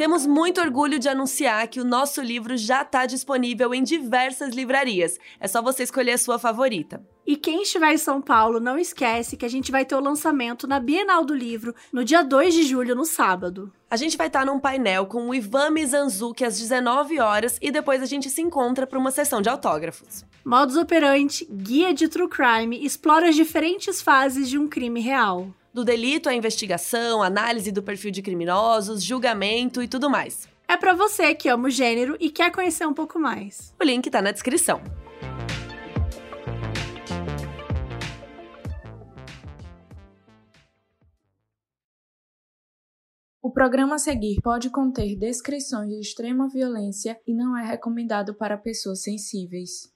Temos muito orgulho de anunciar que o nosso livro já está disponível em diversas livrarias. É só você escolher a sua favorita. E quem estiver em São Paulo, não esquece que a gente vai ter o lançamento na Bienal do Livro no dia 2 de julho, no sábado. A gente vai estar tá num painel com o Ivan Mizanzuki às 19 horas e depois a gente se encontra para uma sessão de autógrafos. Modus Operandi, guia de true crime, explora as diferentes fases de um crime real do delito à investigação, análise do perfil de criminosos, julgamento e tudo mais. É para você que ama o gênero e quer conhecer um pouco mais. O link tá na descrição. O programa a seguir pode conter descrições de extrema violência e não é recomendado para pessoas sensíveis.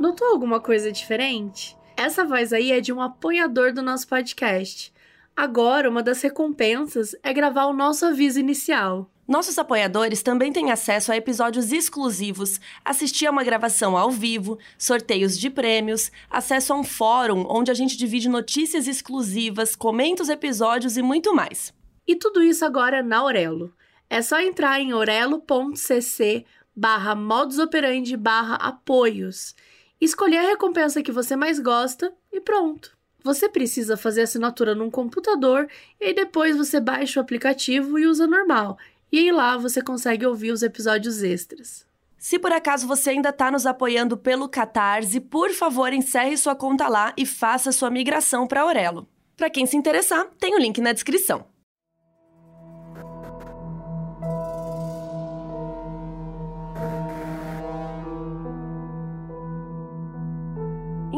Notou alguma coisa diferente? Essa voz aí é de um apoiador do nosso podcast. Agora, uma das recompensas é gravar o nosso aviso inicial. Nossos apoiadores também têm acesso a episódios exclusivos, assistir a uma gravação ao vivo, sorteios de prêmios, acesso a um fórum onde a gente divide notícias exclusivas, comenta os episódios e muito mais. E tudo isso agora na Aurelo. É só entrar em orelo.cc barra modusoperandi barra apoios escolher a recompensa que você mais gosta e pronto. Você precisa fazer assinatura num computador e depois você baixa o aplicativo e usa normal. E aí lá você consegue ouvir os episódios extras. Se por acaso você ainda está nos apoiando pelo Catarse, por favor encerre sua conta lá e faça sua migração para Aurelo. Para quem se interessar, tem o link na descrição.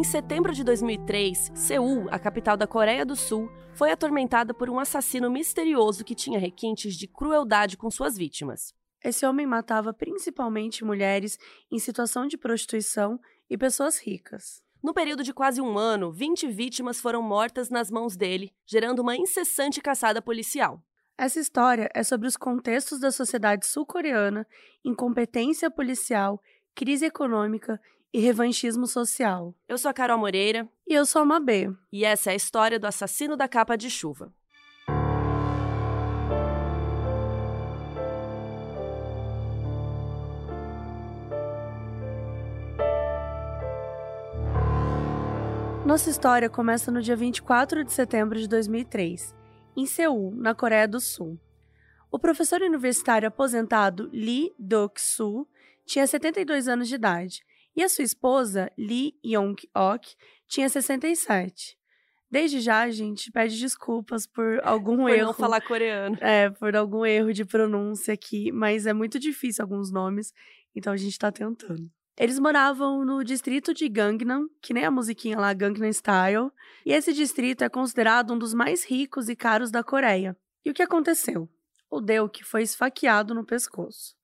Em setembro de 2003, Seul, a capital da Coreia do Sul, foi atormentada por um assassino misterioso que tinha requintes de crueldade com suas vítimas. Esse homem matava principalmente mulheres em situação de prostituição e pessoas ricas. No período de quase um ano, 20 vítimas foram mortas nas mãos dele, gerando uma incessante caçada policial. Essa história é sobre os contextos da sociedade sul-coreana, incompetência policial, crise econômica e revanchismo social. Eu sou a Carol Moreira. E eu sou a Mabê. E essa é a história do assassino da capa de chuva. Nossa história começa no dia 24 de setembro de 2003, em Seul, na Coreia do Sul. O professor universitário aposentado Lee Dok-soo tinha 72 anos de idade e a sua esposa, Lee Yong-ok, tinha 67. Desde já, a gente pede desculpas por algum por erro. Por não falar coreano. É, por algum erro de pronúncia aqui, mas é muito difícil alguns nomes, então a gente tá tentando. Eles moravam no distrito de Gangnam, que nem a musiquinha lá, Gangnam Style, e esse distrito é considerado um dos mais ricos e caros da Coreia. E o que aconteceu? O Deuk foi esfaqueado no pescoço.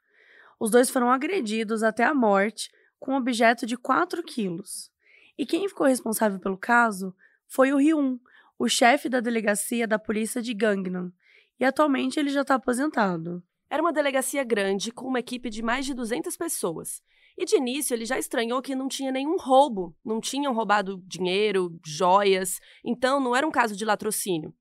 Os dois foram agredidos até a morte com um objeto de 4 quilos. E quem ficou responsável pelo caso foi o Ryun, o chefe da delegacia da polícia de Gangnam, e atualmente ele já está aposentado. Era uma delegacia grande, com uma equipe de mais de 200 pessoas. E de início ele já estranhou que não tinha nenhum roubo, não tinham roubado dinheiro, joias, então não era um caso de latrocínio.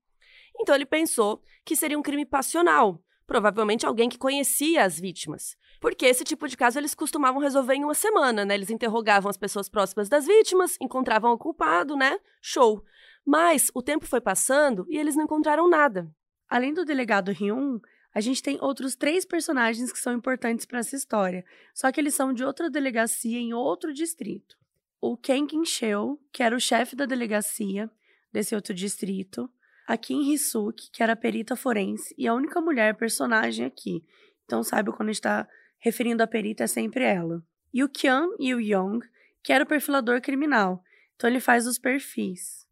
Então ele pensou que seria um crime passional, provavelmente alguém que conhecia as vítimas. Porque esse tipo de caso eles costumavam resolver em uma semana, né? Eles interrogavam as pessoas próximas das vítimas, encontravam o culpado, né? Show. Mas o tempo foi passando e eles não encontraram nada. Além do delegado Ryun, a gente tem outros três personagens que são importantes para essa história, só que eles são de outra delegacia em outro distrito. O Ken Kim-sheo, que era o chefe da delegacia desse outro distrito, a Kim Hee-suk, que era perita forense e a única mulher personagem aqui. Então, sabe, quando a gente tá referindo a perita é sempre ela. E o Kyun e o Yong, que era o perfilador criminal. Então ele faz os perfis.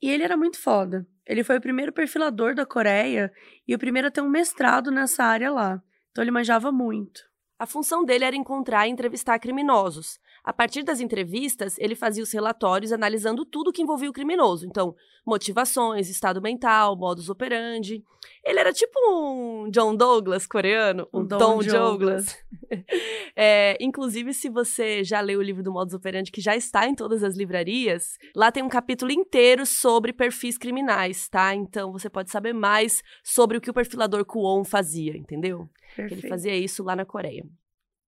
E ele era muito foda. Ele foi o primeiro perfilador da Coreia e o primeiro a ter um mestrado nessa área lá. Então ele manjava muito. A função dele era encontrar e entrevistar criminosos. A partir das entrevistas, ele fazia os relatórios analisando tudo que envolvia o criminoso. Então, motivações, estado mental, modus operandi. Ele era tipo um John Douglas coreano, um, Don, Don, Douglas. Douglas. é, inclusive, se você já leu o livro do modus operandi, que já está em todas as livrarias, lá tem um capítulo inteiro sobre perfis criminais, tá? Então, você pode saber mais sobre o que o perfilador Kwon fazia, entendeu? Perfeito. Que ele fazia isso lá na Coreia.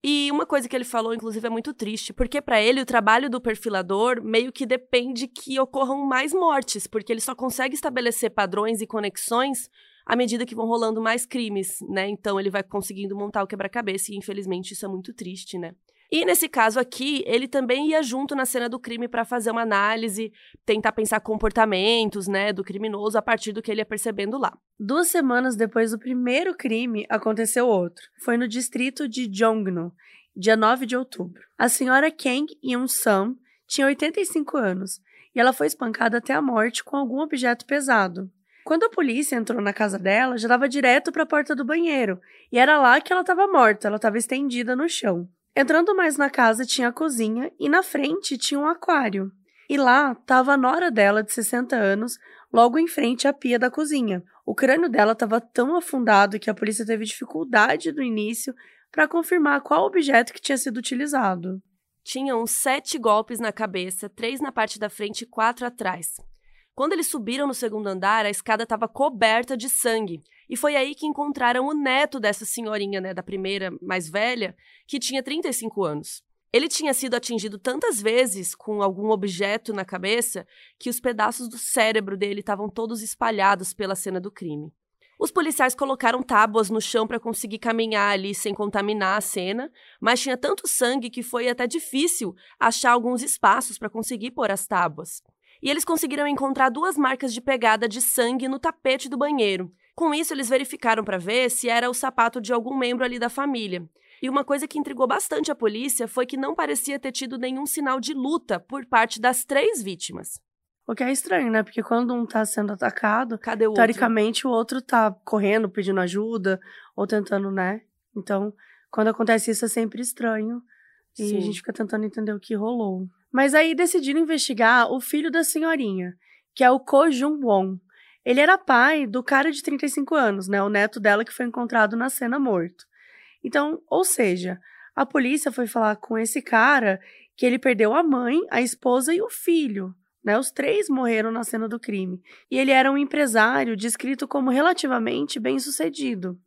E uma coisa que ele falou, inclusive, é muito triste, porque para ele o trabalho do perfilador meio que depende que ocorram mais mortes, porque ele só consegue estabelecer padrões e conexões à medida que vão rolando mais crimes, né? Então ele vai conseguindo montar o quebra-cabeça e infelizmente isso é muito triste, né? E nesse caso aqui, ele também ia junto na cena do crime para fazer uma análise, tentar pensar comportamentos, né, do criminoso a partir do que ele ia percebendo lá. Duas semanas depois do primeiro crime, aconteceu outro. Foi no distrito de Jongno, dia 9 de outubro. A senhora Kang Yoon-sam tinha 85 anos e ela foi espancada até a morte com algum objeto pesado. Quando a polícia entrou na casa dela, já dava direto para a porta do banheiro, e era lá que ela estava morta, ela estava estendida no chão. Entrando mais na casa tinha a cozinha e na frente tinha um aquário. E lá estava a nora dela, de 60 anos, logo em frente à pia da cozinha. O crânio dela estava tão afundado que a polícia teve dificuldade no início para confirmar qual objeto que tinha sido utilizado. Tinham sete golpes na cabeça, três na parte da frente e quatro atrás. Quando eles subiram no segundo andar, a escada estava coberta de sangue. E foi aí que encontraram o neto dessa senhorinha, né, da primeira mais velha, que tinha 35 anos. Ele tinha sido atingido tantas vezes com algum objeto na cabeça que os pedaços do cérebro dele estavam todos espalhados pela cena do crime. Os policiais colocaram tábuas no chão para conseguir caminhar ali sem contaminar a cena, mas tinha tanto sangue que foi até difícil achar alguns espaços para conseguir pôr as tábuas e eles conseguiram encontrar duas marcas de pegada de sangue no tapete do banheiro. Com isso, eles verificaram para ver se era o sapato de algum membro ali da família. E uma coisa que intrigou bastante a polícia foi que não parecia ter tido nenhum sinal de luta por parte das três vítimas. O que é estranho, né? Porque quando um tá sendo atacado, o teoricamente outro? o outro tá correndo, pedindo ajuda, ou tentando, né? Então, quando acontece isso é sempre estranho. E Sim. a gente fica tentando entender o que rolou. Mas aí decidiram investigar o filho da senhorinha, que é o Ko Jun-won. Ele era pai do cara de 35 anos, né, o neto dela que foi encontrado na cena morto. Então, ou seja, a polícia foi falar com esse cara que ele perdeu a mãe, a esposa e o filho. Né, os três morreram na cena do crime. E ele era um empresário descrito como relativamente bem sucedido.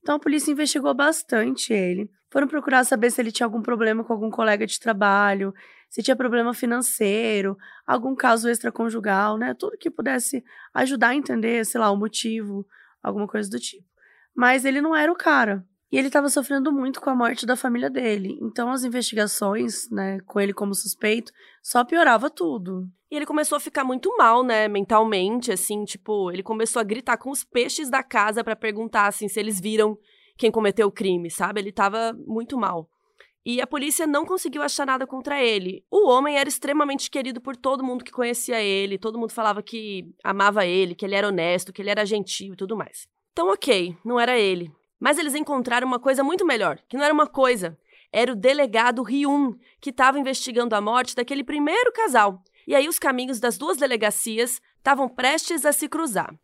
Então a polícia investigou bastante ele. Foram procurar saber se ele tinha algum problema com algum colega de trabalho, se tinha problema financeiro, algum caso extraconjugal, né? Tudo que pudesse ajudar a entender, sei lá, o motivo, alguma coisa do tipo. Mas ele não era o cara. E ele estava sofrendo muito com a morte da família dele. Então as investigações, né, com ele como suspeito, só piorava tudo. E ele começou a ficar muito mal, né, mentalmente, assim, tipo, ele começou a gritar com os peixes da casa para perguntar assim se eles viram quem cometeu o crime, sabe? Ele estava muito mal e a polícia não conseguiu achar nada contra ele. O homem era extremamente querido por todo mundo que conhecia ele, todo mundo falava que amava ele, que ele era honesto, que ele era gentil e tudo mais. Então, ok, não era ele. Mas eles encontraram uma coisa muito melhor, que não era uma coisa, era o delegado Ryun, que estava investigando a morte daquele primeiro casal. E aí os caminhos das duas delegacias estavam prestes a se cruzar.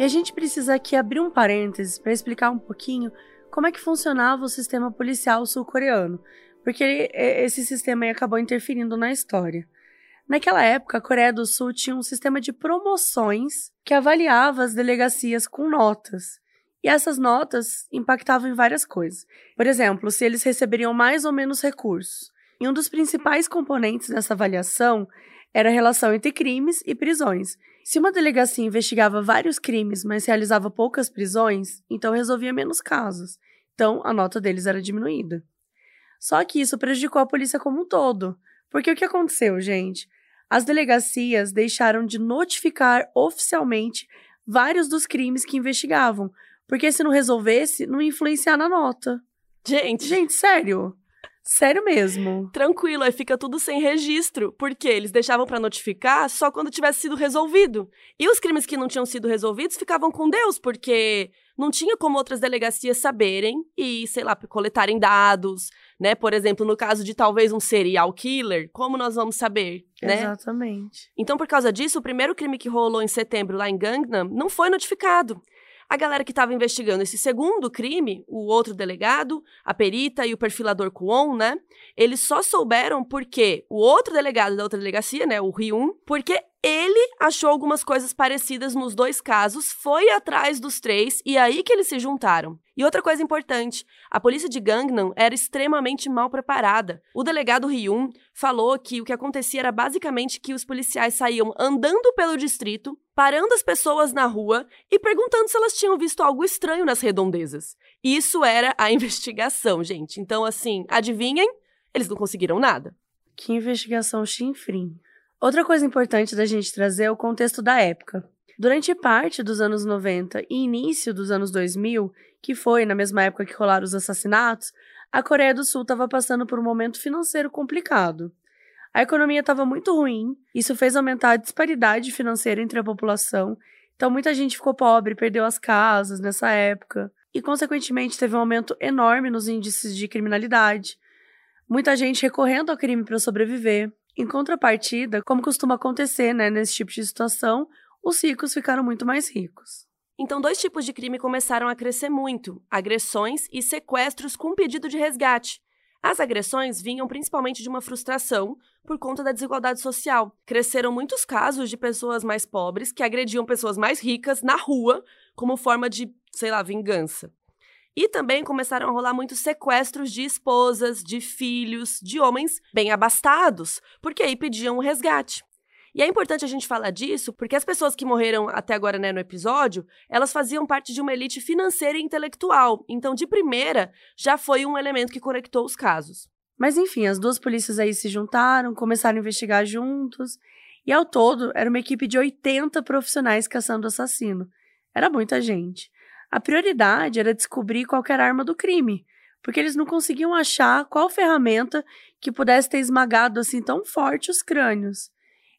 E a gente precisa aqui abrir um parênteses para explicar um pouquinho como é que funcionava o sistema policial sul-coreano, porque esse sistema acabou interferindo na história. Naquela época, a Coreia do Sul tinha um sistema de promoções que avaliava as delegacias com notas. E essas notas impactavam em várias coisas. Por exemplo, se eles receberiam mais ou menos recursos. E um dos principais componentes dessa avaliação era a relação entre crimes e prisões. Se uma delegacia investigava vários crimes, mas realizava poucas prisões, então resolvia menos casos. Então, a nota deles era diminuída. Só que isso prejudicou a polícia como um todo. Porque o que aconteceu, gente? As delegacias deixaram de notificar oficialmente vários dos crimes que investigavam. Porque se não resolvesse, não ia influenciar na nota. Gente. Gente, sério. Sério mesmo. Tranquilo, aí fica tudo sem registro, porque eles deixavam para notificar só quando tivesse sido resolvido. E os crimes que não tinham sido resolvidos ficavam com Deus, porque não tinha como outras delegacias saberem e, sei lá, coletarem dados, né? Por exemplo, no caso de talvez um serial killer, como nós vamos saber, né? Exatamente. Então, por causa disso, o primeiro crime que rolou em setembro lá em Gangnam não foi notificado. A galera que estava investigando esse segundo crime, o outro delegado, a perita e o perfilador Kwon, né? Eles só souberam porque o outro delegado da outra delegacia, né, o Ryun, porque ele achou algumas coisas parecidas nos dois casos, foi atrás dos três e aí que eles se juntaram. E outra coisa importante, a polícia de Gangnam era extremamente mal preparada. O delegado Ryun falou que o que acontecia era basicamente que os policiais saíam andando pelo distrito, parando as pessoas na rua e perguntando se elas tinham visto algo estranho nas redondezas. Isso era a investigação, gente. Então, assim, adivinhem? Eles não conseguiram nada. Que investigação chinfrim. Outra coisa importante da gente trazer é o contexto da época. Durante parte dos anos 90 e início dos anos 2000, que foi na mesma época que rolaram os assassinatos, a Coreia do Sul estava passando por um momento financeiro complicado. A economia estava muito ruim, isso fez aumentar a disparidade financeira entre a população, então muita gente ficou pobre, perdeu as casas nessa época, e consequentemente teve um aumento enorme nos índices de criminalidade. Muita gente recorrendo ao crime para sobreviver. Em contrapartida, como costuma acontecer né, nesse tipo de situação, os ricos ficaram muito mais ricos. Então, dois tipos de crime começaram a crescer muito: agressões e sequestros com pedido de resgate. As agressões vinham principalmente de uma frustração por conta da desigualdade social. Cresceram muitos casos de pessoas mais pobres que agrediam pessoas mais ricas na rua como forma de, sei lá, vingança. E também começaram a rolar muitos sequestros de esposas, de filhos, de homens bem abastados, porque aí pediam um resgate. E é importante a gente falar disso porque as pessoas que morreram até agora né, no episódio, elas faziam parte de uma elite financeira e intelectual. Então, de primeira, já foi um elemento que conectou os casos. Mas enfim, as duas polícias aí se juntaram, começaram a investigar juntos. E ao todo, era uma equipe de 80 profissionais caçando o assassino. Era muita gente. A prioridade era descobrir qualquer arma do crime, porque eles não conseguiam achar qual ferramenta que pudesse ter esmagado assim tão forte os crânios.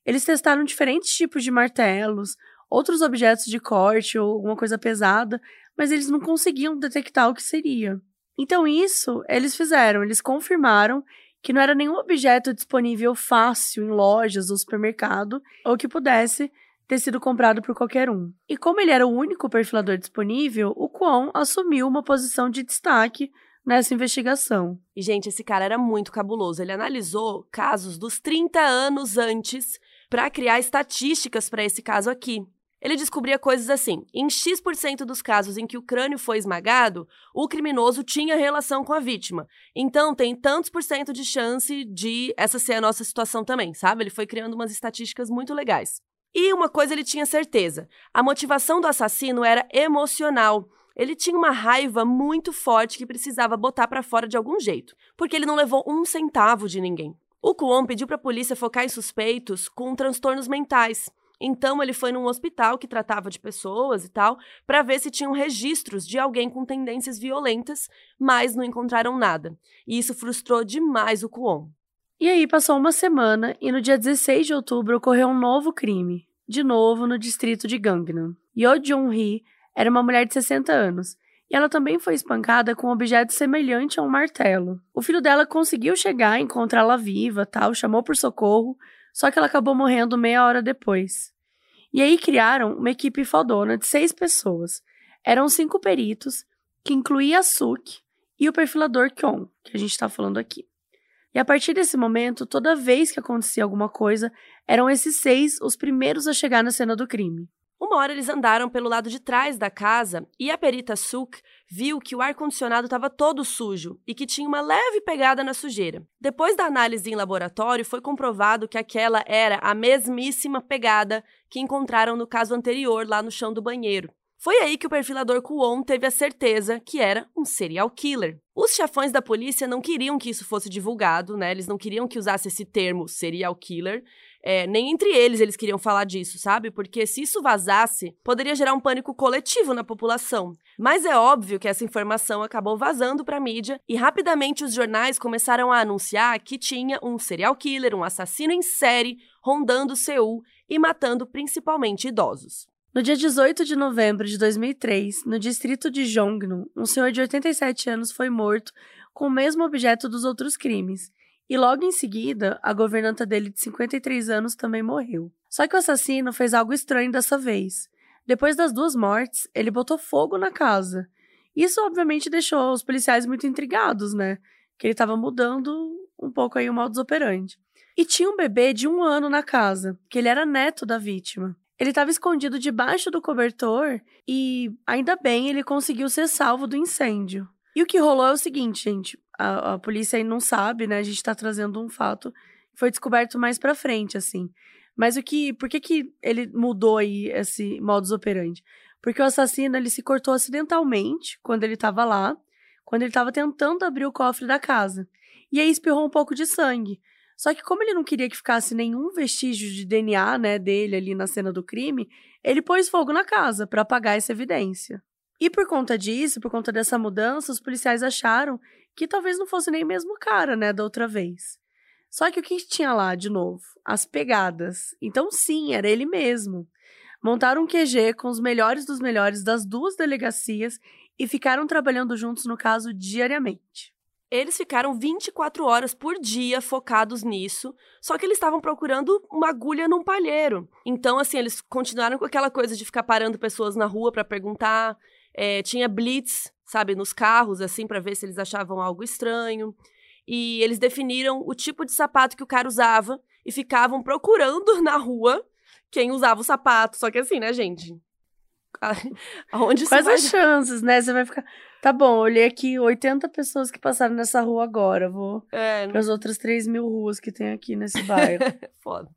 Eles testaram diferentes tipos de martelos, outros objetos de corte ou alguma coisa pesada, mas eles não conseguiam detectar o que seria. Então, isso eles fizeram, eles confirmaram que não era nenhum objeto disponível fácil em lojas ou supermercado, ou que pudesse ter sido comprado por qualquer um. E como ele era o único perfilador disponível, o Kwon assumiu uma posição de destaque nessa investigação. E, gente, esse cara era muito cabuloso. Ele analisou casos dos 30 anos antes para criar estatísticas para esse caso aqui. Ele descobria coisas assim: em X% dos casos em que o crânio foi esmagado, o criminoso tinha relação com a vítima. Então, tem tantos por cento de chance de essa ser a nossa situação também, sabe? Ele foi criando umas estatísticas muito legais. E uma coisa ele tinha certeza: a motivação do assassino era emocional. Ele tinha uma raiva muito forte que precisava botar para fora de algum jeito, porque ele não levou um centavo de ninguém. O Kwon pediu para a polícia focar em suspeitos com transtornos mentais. Então ele foi num hospital que tratava de pessoas e tal, para ver se tinham registros de alguém com tendências violentas, mas não encontraram nada. E isso frustrou demais o Kwon. E aí passou uma semana e no dia 16 de outubro ocorreu um novo crime, de novo no distrito de Gangnam. Yo Jung-hee era uma mulher de 60 anos e ela também foi espancada com um objeto semelhante a um martelo. O filho dela conseguiu chegar, encontrá-la viva, tal, chamou por socorro, só que ela acabou morrendo meia hora depois. E aí criaram uma equipe fodona de seis pessoas. Eram cinco peritos, que incluía a Suk e o perfilador Kyong, que a gente está falando aqui. E a partir desse momento, toda vez que acontecia alguma coisa, eram esses seis os primeiros a chegar na cena do crime. Uma hora eles andaram pelo lado de trás da casa e a perita Suk viu que o ar-condicionado estava todo sujo e que tinha uma leve pegada na sujeira. Depois da análise em laboratório, foi comprovado que aquela era a mesmíssima pegada que encontraram no caso anterior lá no chão do banheiro. Foi aí que o perfilador Kuon teve a certeza que era um serial killer. Os chefões da polícia não queriam que isso fosse divulgado, né? Eles não queriam que usasse esse termo serial killer. É, nem entre eles eles queriam falar disso, sabe? Porque se isso vazasse, poderia gerar um pânico coletivo na população. Mas é óbvio que essa informação acabou vazando para a mídia e rapidamente os jornais começaram a anunciar que tinha um serial killer, um assassino em série, rondando Seul e matando principalmente idosos. No dia 18 de novembro de 2003, no distrito de Jongno, um senhor de 87 anos foi morto com o mesmo objeto dos outros crimes. E logo em seguida, a governanta dele de 53 anos também morreu. Só que o assassino fez algo estranho dessa vez. Depois das duas mortes, ele botou fogo na casa. Isso obviamente deixou os policiais muito intrigados, né? Que ele estava mudando um pouco aí o modus operandi. E tinha um bebê de um ano na casa, que ele era neto da vítima. Ele estava escondido debaixo do cobertor e, ainda bem, ele conseguiu ser salvo do incêndio. E o que rolou é o seguinte, gente. A, a polícia aí não sabe, né? A gente tá trazendo um fato que foi descoberto mais pra frente, assim. Mas o que. Por que, que ele mudou aí esse modus operandi? Porque o assassino ele se cortou acidentalmente quando ele estava lá, quando ele estava tentando abrir o cofre da casa. E aí espirrou um pouco de sangue. Só que como ele não queria que ficasse nenhum vestígio de DNA, né, dele ali na cena do crime, ele pôs fogo na casa para apagar essa evidência. E por conta disso, por conta dessa mudança, os policiais acharam que talvez não fosse nem mesmo cara, né, da outra vez. Só que o que tinha lá, de novo? As pegadas. Então, sim, era ele mesmo. Montaram um QG com os melhores dos melhores das duas delegacias e ficaram trabalhando juntos no caso diariamente. Eles ficaram 24 horas por dia focados nisso, só que eles estavam procurando uma agulha num palheiro. Então, assim, eles continuaram com aquela coisa de ficar parando pessoas na rua para perguntar. É, tinha blitz, sabe, nos carros, assim, para ver se eles achavam algo estranho. E eles definiram o tipo de sapato que o cara usava e ficavam procurando na rua quem usava o sapato. Só que assim, né, gente? Aonde Quais vai... as chances, né? Você vai ficar. Tá bom, olhei aqui 80 pessoas que passaram nessa rua agora. Vou é, para as outras 3 mil ruas que tem aqui nesse bairro. Foda.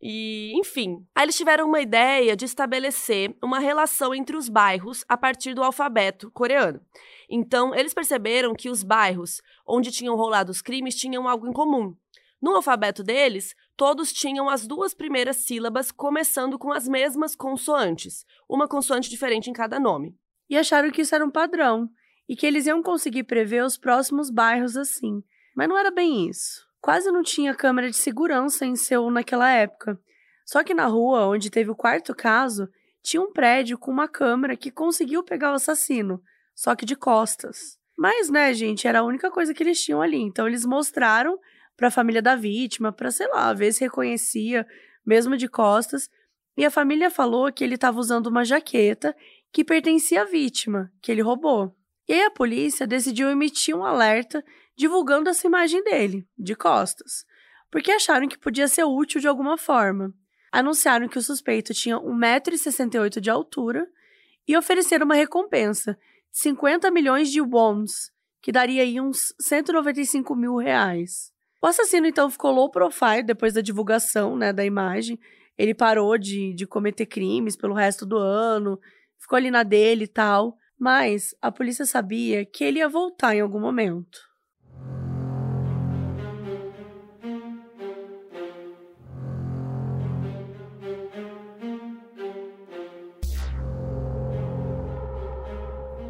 E, enfim. Aí eles tiveram uma ideia de estabelecer uma relação entre os bairros a partir do alfabeto coreano. Então, eles perceberam que os bairros onde tinham rolado os crimes tinham algo em comum. No alfabeto deles, todos tinham as duas primeiras sílabas começando com as mesmas consoantes, uma consoante diferente em cada nome e acharam que isso era um padrão e que eles iam conseguir prever os próximos bairros assim. Mas não era bem isso. Quase não tinha câmera de segurança em Seul naquela época. Só que na rua onde teve o quarto caso, tinha um prédio com uma câmera que conseguiu pegar o assassino, só que de costas. Mas, né, gente, era a única coisa que eles tinham ali. Então eles mostraram para a família da vítima, para sei lá, ver se reconhecia, mesmo de costas. E a família falou que ele estava usando uma jaqueta que pertencia à vítima, que ele roubou. E aí a polícia decidiu emitir um alerta divulgando essa imagem dele, de costas, porque acharam que podia ser útil de alguma forma. Anunciaram que o suspeito tinha 1,68m de altura e ofereceram uma recompensa de 50 milhões de wons, que daria aí uns 195 mil reais. O assassino então ficou low profile depois da divulgação né, da imagem. Ele parou de, de cometer crimes pelo resto do ano, ficou ali na dele e tal, mas a polícia sabia que ele ia voltar em algum momento.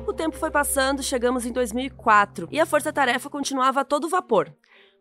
O tempo foi passando, chegamos em 2004 e a força-tarefa continuava a todo vapor.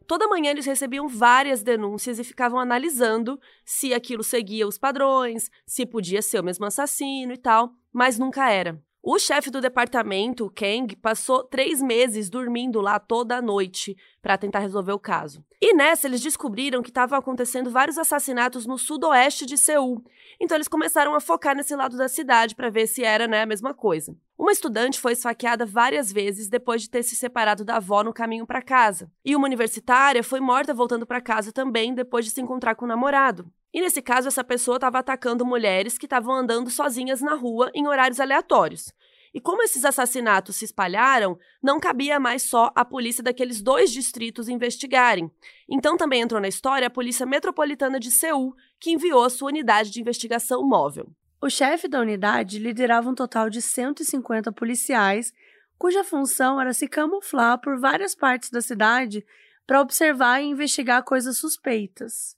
Toda manhã eles recebiam várias denúncias e ficavam analisando se aquilo seguia os padrões, se podia ser o mesmo assassino e tal mas nunca era. O chefe do departamento, Kang, passou três meses dormindo lá toda noite para tentar resolver o caso. E nessa, eles descobriram que estavam acontecendo vários assassinatos no sudoeste de Seul. Então, eles começaram a focar nesse lado da cidade para ver se era né, a mesma coisa. Uma estudante foi esfaqueada várias vezes depois de ter se separado da avó no caminho para casa. E uma universitária foi morta voltando para casa também depois de se encontrar com o namorado. E nesse caso, essa pessoa estava atacando mulheres que estavam andando sozinhas na rua em horários aleatórios. E como esses assassinatos se espalharam, não cabia mais só a polícia daqueles dois distritos investigarem. Então também entrou na história a Polícia Metropolitana de Seul, que enviou a sua unidade de investigação móvel. O chefe da unidade liderava um total de 150 policiais, cuja função era se camuflar por várias partes da cidade para observar e investigar coisas suspeitas.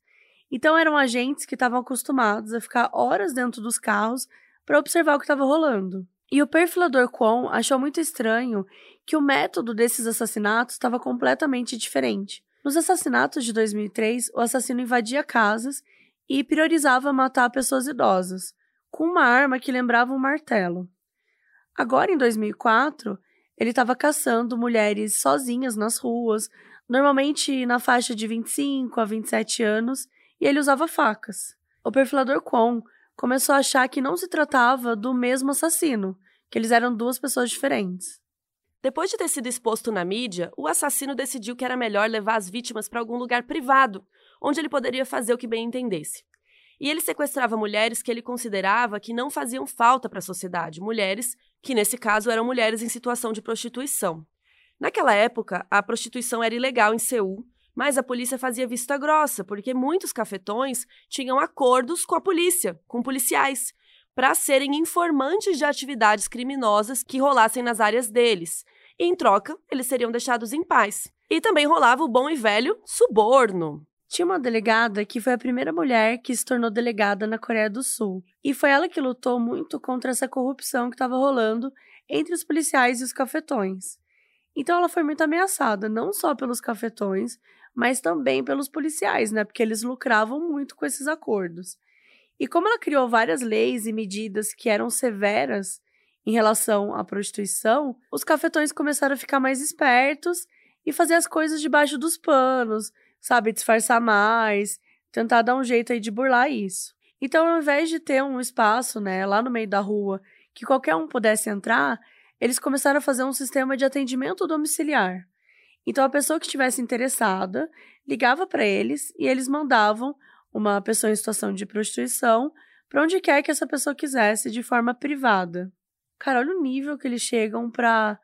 Então eram agentes que estavam acostumados a ficar horas dentro dos carros para observar o que estava rolando. E o perfilador Kwon achou muito estranho que o método desses assassinatos estava completamente diferente. Nos assassinatos de 2003, o assassino invadia casas e priorizava matar pessoas idosas, com uma arma que lembrava um martelo. Agora, em 2004, ele estava caçando mulheres sozinhas nas ruas, normalmente na faixa de 25 a 27 anos, e ele usava facas. O perfilador Kwon começou a achar que não se tratava do mesmo assassino, que eles eram duas pessoas diferentes. Depois de ter sido exposto na mídia, o assassino decidiu que era melhor levar as vítimas para algum lugar privado, onde ele poderia fazer o que bem entendesse. E ele sequestrava mulheres que ele considerava que não faziam falta para a sociedade, mulheres que, nesse caso, eram mulheres em situação de prostituição. Naquela época, a prostituição era ilegal em Seul, mas a polícia fazia vista grossa, porque muitos cafetões tinham acordos com a polícia, com policiais, para serem informantes de atividades criminosas que rolassem nas áreas deles. E, em troca, eles seriam deixados em paz. E também rolava o bom e velho suborno. Tinha uma delegada que foi a primeira mulher que se tornou delegada na Coreia do Sul. E foi ela que lutou muito contra essa corrupção que estava rolando entre os policiais e os cafetões. Então ela foi muito ameaçada, não só pelos cafetões, mas também pelos policiais, né? Porque eles lucravam muito com esses acordos. E como ela criou várias leis e medidas que eram severas em relação à prostituição, os cafetões começaram a ficar mais espertos e fazer as coisas debaixo dos panos, sabe, disfarçar mais, tentar dar um jeito aí de burlar isso. Então, ao invés de ter um espaço, né, lá no meio da rua, que qualquer um pudesse entrar, eles começaram a fazer um sistema de atendimento domiciliar. Então, a pessoa que estivesse interessada ligava para eles e eles mandavam uma pessoa em situação de prostituição para onde quer que essa pessoa quisesse, de forma privada. Cara, olha o nível que eles chegam pra,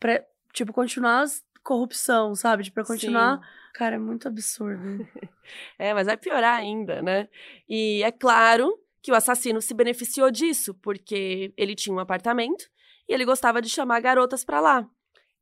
pra tipo, continuar a corrupção, sabe? Tipo, pra continuar. Sim. Cara, é muito absurdo. é, mas vai piorar ainda, né? E é claro que o assassino se beneficiou disso, porque ele tinha um apartamento e ele gostava de chamar garotas para lá.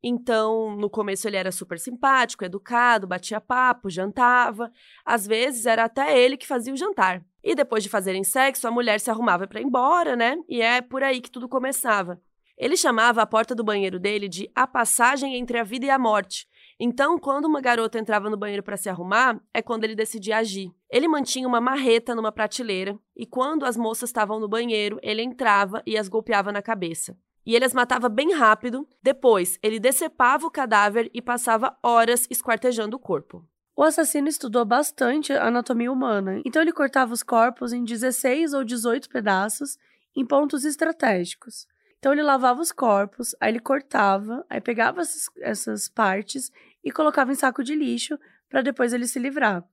Então, no começo ele era super simpático, educado, batia papo, jantava. Às vezes era até ele que fazia o jantar. E depois de fazerem sexo, a mulher se arrumava para ir embora, né? E é por aí que tudo começava. Ele chamava a porta do banheiro dele de a passagem entre a vida e a morte. Então, quando uma garota entrava no banheiro para se arrumar, é quando ele decidia agir. Ele mantinha uma marreta numa prateleira e quando as moças estavam no banheiro, ele entrava e as golpeava na cabeça e ele as matava bem rápido. Depois, ele decepava o cadáver e passava horas esquartejando o corpo. O assassino estudou bastante a anatomia humana, então ele cortava os corpos em 16 ou 18 pedaços em pontos estratégicos. Então ele lavava os corpos, aí ele cortava, aí pegava essas, essas partes e colocava em saco de lixo para depois ele se livrar.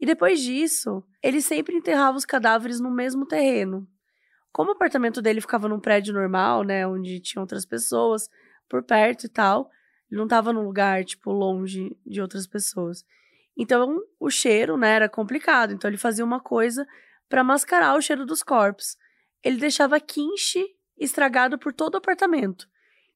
E depois disso, ele sempre enterrava os cadáveres no mesmo terreno, como o apartamento dele ficava num prédio normal, né, onde tinha outras pessoas por perto e tal, ele não estava num lugar, tipo, longe de outras pessoas. Então, o cheiro, né, era complicado. Então, ele fazia uma coisa para mascarar o cheiro dos corpos. Ele deixava kimchi estragado por todo o apartamento.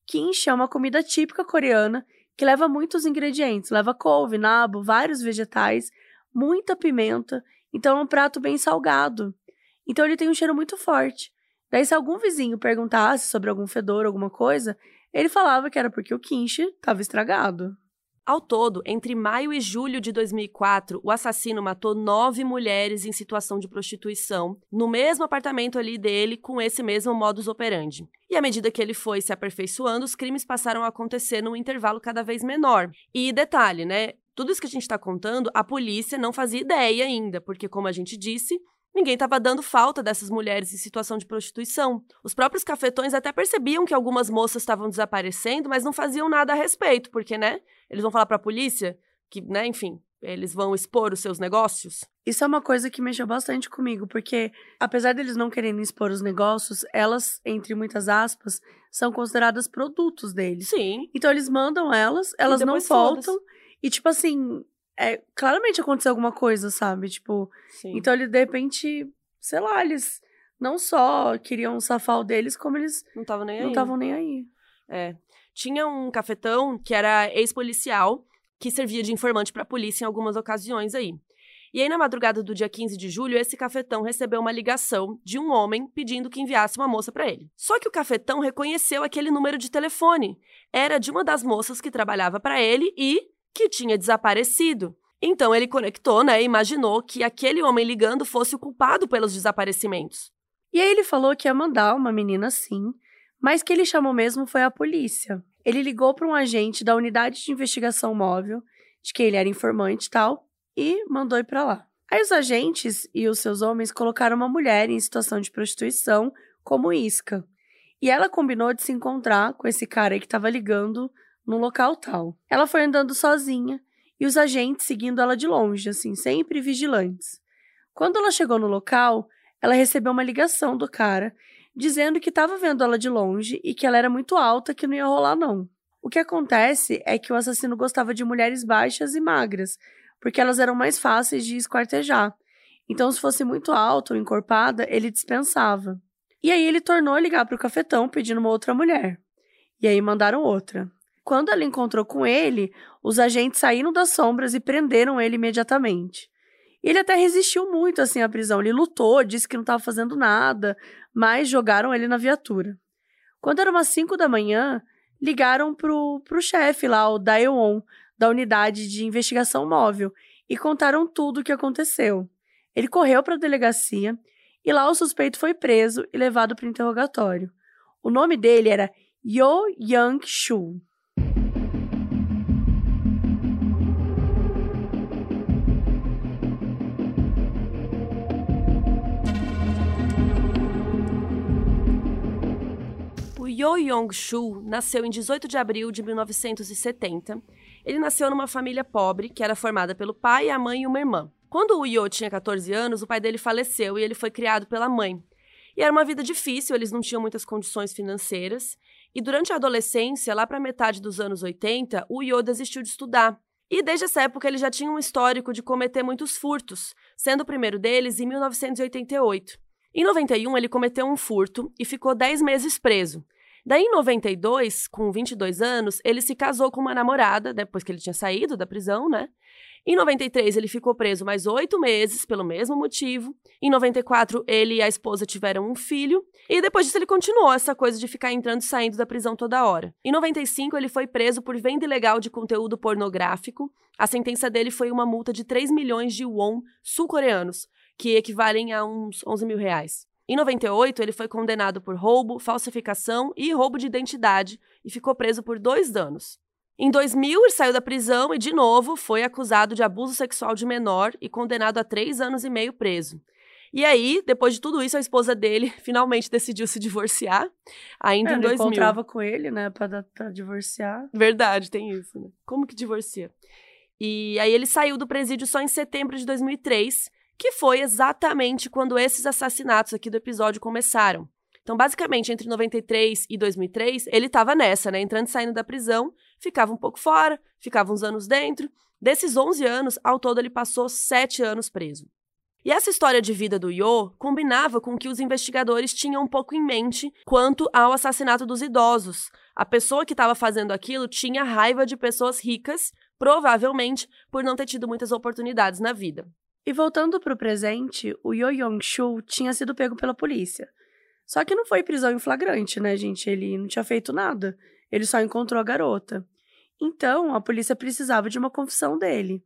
Kimchi é uma comida típica coreana que leva muitos ingredientes. Leva couve, nabo, vários vegetais, muita pimenta. Então, é um prato bem salgado. Então ele tem um cheiro muito forte. Daí, se algum vizinho perguntasse sobre algum fedor, alguma coisa, ele falava que era porque o quinche estava estragado. Ao todo, entre maio e julho de 2004, o assassino matou nove mulheres em situação de prostituição, no mesmo apartamento ali dele, com esse mesmo modus operandi. E à medida que ele foi se aperfeiçoando, os crimes passaram a acontecer num intervalo cada vez menor. E detalhe, né? Tudo isso que a gente está contando, a polícia não fazia ideia ainda, porque, como a gente disse, Ninguém estava dando falta dessas mulheres em situação de prostituição. Os próprios cafetões até percebiam que algumas moças estavam desaparecendo, mas não faziam nada a respeito, porque, né? Eles vão falar para a polícia que, né, enfim, eles vão expor os seus negócios. Isso é uma coisa que mexeu bastante comigo, porque apesar deles não quererem expor os negócios, elas, entre muitas aspas, são consideradas produtos deles. Sim. Então eles mandam elas, elas não voltam. E tipo assim, é, claramente aconteceu alguma coisa, sabe? Tipo, Sim. então ele de repente, sei lá, eles não só queriam safar o deles, como eles Não estavam nem aí. não estavam nem aí. É. Tinha um cafetão que era ex-policial, que servia de informante para a polícia em algumas ocasiões aí. E aí, na madrugada do dia 15 de julho, esse cafetão recebeu uma ligação de um homem pedindo que enviasse uma moça para ele. Só que o cafetão reconheceu aquele número de telefone. Era de uma das moças que trabalhava para ele e que tinha desaparecido. Então ele conectou, né, imaginou que aquele homem ligando fosse o culpado pelos desaparecimentos. E aí ele falou que ia mandar uma menina sim, mas que ele chamou mesmo foi a polícia. Ele ligou para um agente da unidade de investigação móvel, de que ele era informante e tal, e mandou ir para lá. Aí os agentes e os seus homens colocaram uma mulher em situação de prostituição como isca. E ela combinou de se encontrar com esse cara que estava ligando no local tal. Ela foi andando sozinha e os agentes seguindo ela de longe, assim, sempre vigilantes. Quando ela chegou no local, ela recebeu uma ligação do cara dizendo que estava vendo ela de longe e que ela era muito alta, que não ia rolar não. O que acontece é que o assassino gostava de mulheres baixas e magras, porque elas eram mais fáceis de esquartejar. Então, se fosse muito alta ou encorpada, ele dispensava. E aí ele tornou a ligar para o cafetão pedindo uma outra mulher. E aí mandaram outra. Quando ela encontrou com ele, os agentes saíram das sombras e prenderam ele imediatamente. Ele até resistiu muito assim à prisão. Ele lutou, disse que não estava fazendo nada, mas jogaram ele na viatura. Quando era umas 5 da manhã, ligaram pro, pro chefe lá, o Daewon, da unidade de investigação móvel, e contaram tudo o que aconteceu. Ele correu para a delegacia e lá o suspeito foi preso e levado para interrogatório. O nome dele era Yo Young Shu. Yo Yong-shu nasceu em 18 de abril de 1970. Ele nasceu numa família pobre, que era formada pelo pai, a mãe e uma irmã. Quando o Yo tinha 14 anos, o pai dele faleceu e ele foi criado pela mãe. E era uma vida difícil, eles não tinham muitas condições financeiras. E durante a adolescência, lá para metade dos anos 80, o Yo desistiu de estudar. E desde essa época ele já tinha um histórico de cometer muitos furtos, sendo o primeiro deles em 1988. Em 91, ele cometeu um furto e ficou 10 meses preso. Daí, em 92, com 22 anos, ele se casou com uma namorada, depois que ele tinha saído da prisão, né? Em 93, ele ficou preso mais oito meses, pelo mesmo motivo. Em 94, ele e a esposa tiveram um filho. E depois disso, ele continuou essa coisa de ficar entrando e saindo da prisão toda hora. Em 95, ele foi preso por venda ilegal de conteúdo pornográfico. A sentença dele foi uma multa de 3 milhões de won sul-coreanos, que equivalem a uns 11 mil reais. Em 98, ele foi condenado por roubo, falsificação e roubo de identidade e ficou preso por dois anos. Em 2000, ele saiu da prisão e, de novo, foi acusado de abuso sexual de menor e condenado a três anos e meio preso. E aí, depois de tudo isso, a esposa dele finalmente decidiu se divorciar, ainda É, em ela 2000. encontrava com ele, né, pra, pra divorciar. Verdade, tem isso, né? Como que divorcia? E aí ele saiu do presídio só em setembro de 2003, que foi exatamente quando esses assassinatos aqui do episódio começaram. Então, basicamente, entre 93 e 2003, ele tava nessa, né? Entrando e saindo da prisão, ficava um pouco fora, ficava uns anos dentro. Desses 11 anos, ao todo ele passou 7 anos preso. E essa história de vida do Yo combinava com o que os investigadores tinham um pouco em mente quanto ao assassinato dos idosos. A pessoa que estava fazendo aquilo tinha raiva de pessoas ricas, provavelmente por não ter tido muitas oportunidades na vida. E voltando pro presente, o Yo Yong-shu tinha sido pego pela polícia. Só que não foi prisão em flagrante, né, gente? Ele não tinha feito nada. Ele só encontrou a garota. Então, a polícia precisava de uma confissão dele.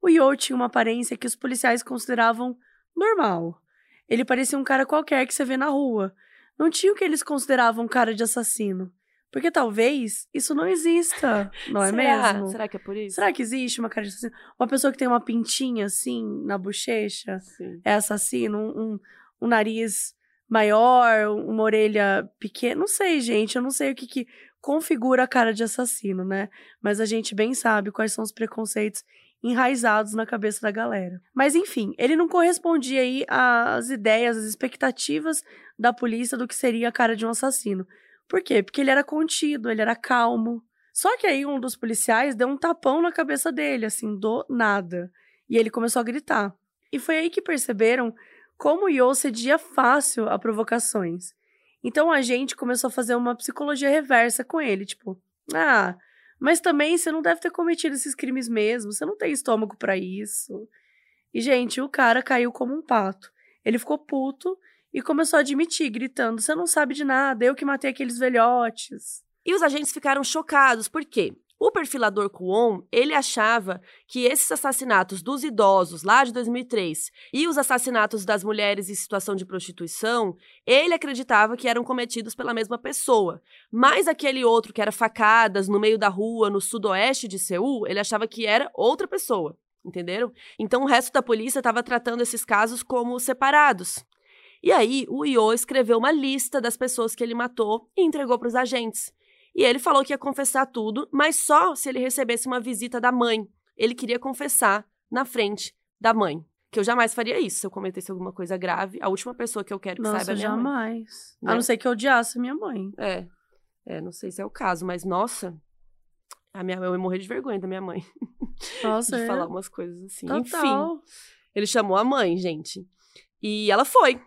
O Yo tinha uma aparência que os policiais consideravam normal. Ele parecia um cara qualquer que você vê na rua. Não tinha o que eles consideravam cara de assassino. Porque talvez isso não exista, não é Será? mesmo? Será que é por isso? Será que existe uma cara de assassino? Uma pessoa que tem uma pintinha assim na bochecha Sim. é assassino? Um, um, um nariz maior, uma orelha pequena? Não sei, gente. Eu não sei o que, que configura a cara de assassino, né? Mas a gente bem sabe quais são os preconceitos enraizados na cabeça da galera. Mas enfim, ele não correspondia aí às ideias, às expectativas da polícia do que seria a cara de um assassino. Por quê? Porque ele era contido, ele era calmo. Só que aí um dos policiais deu um tapão na cabeça dele, assim, do nada. E ele começou a gritar. E foi aí que perceberam como o Yo cedia fácil a provocações. Então a gente começou a fazer uma psicologia reversa com ele, tipo, ah, mas também você não deve ter cometido esses crimes mesmo, você não tem estômago para isso. E gente, o cara caiu como um pato. Ele ficou puto e começou a admitir, gritando: Você não sabe de nada, eu que matei aqueles velhotes. E os agentes ficaram chocados, por quê? O perfilador Kuon, ele achava que esses assassinatos dos idosos lá de 2003 e os assassinatos das mulheres em situação de prostituição, ele acreditava que eram cometidos pela mesma pessoa. Mas aquele outro que era facadas no meio da rua, no sudoeste de Seul, ele achava que era outra pessoa. Entenderam? Então o resto da polícia estava tratando esses casos como separados. E aí o Io escreveu uma lista das pessoas que ele matou e entregou para os agentes. E ele falou que ia confessar tudo, mas só se ele recebesse uma visita da mãe. Ele queria confessar na frente da mãe. Que eu jamais faria isso se eu cometesse alguma coisa grave. A última pessoa que eu quero que Nossa, saiba é minha jamais. mãe. A Né? não ser que eu odiasse minha mãe. É. É, não sei se é o caso, mas nossa. A minha, eu ia morrer de vergonha da minha mãe. Nossa, de é. falar umas coisas assim. Enfim. Total. Ele chamou a mãe, gente. E ela foi.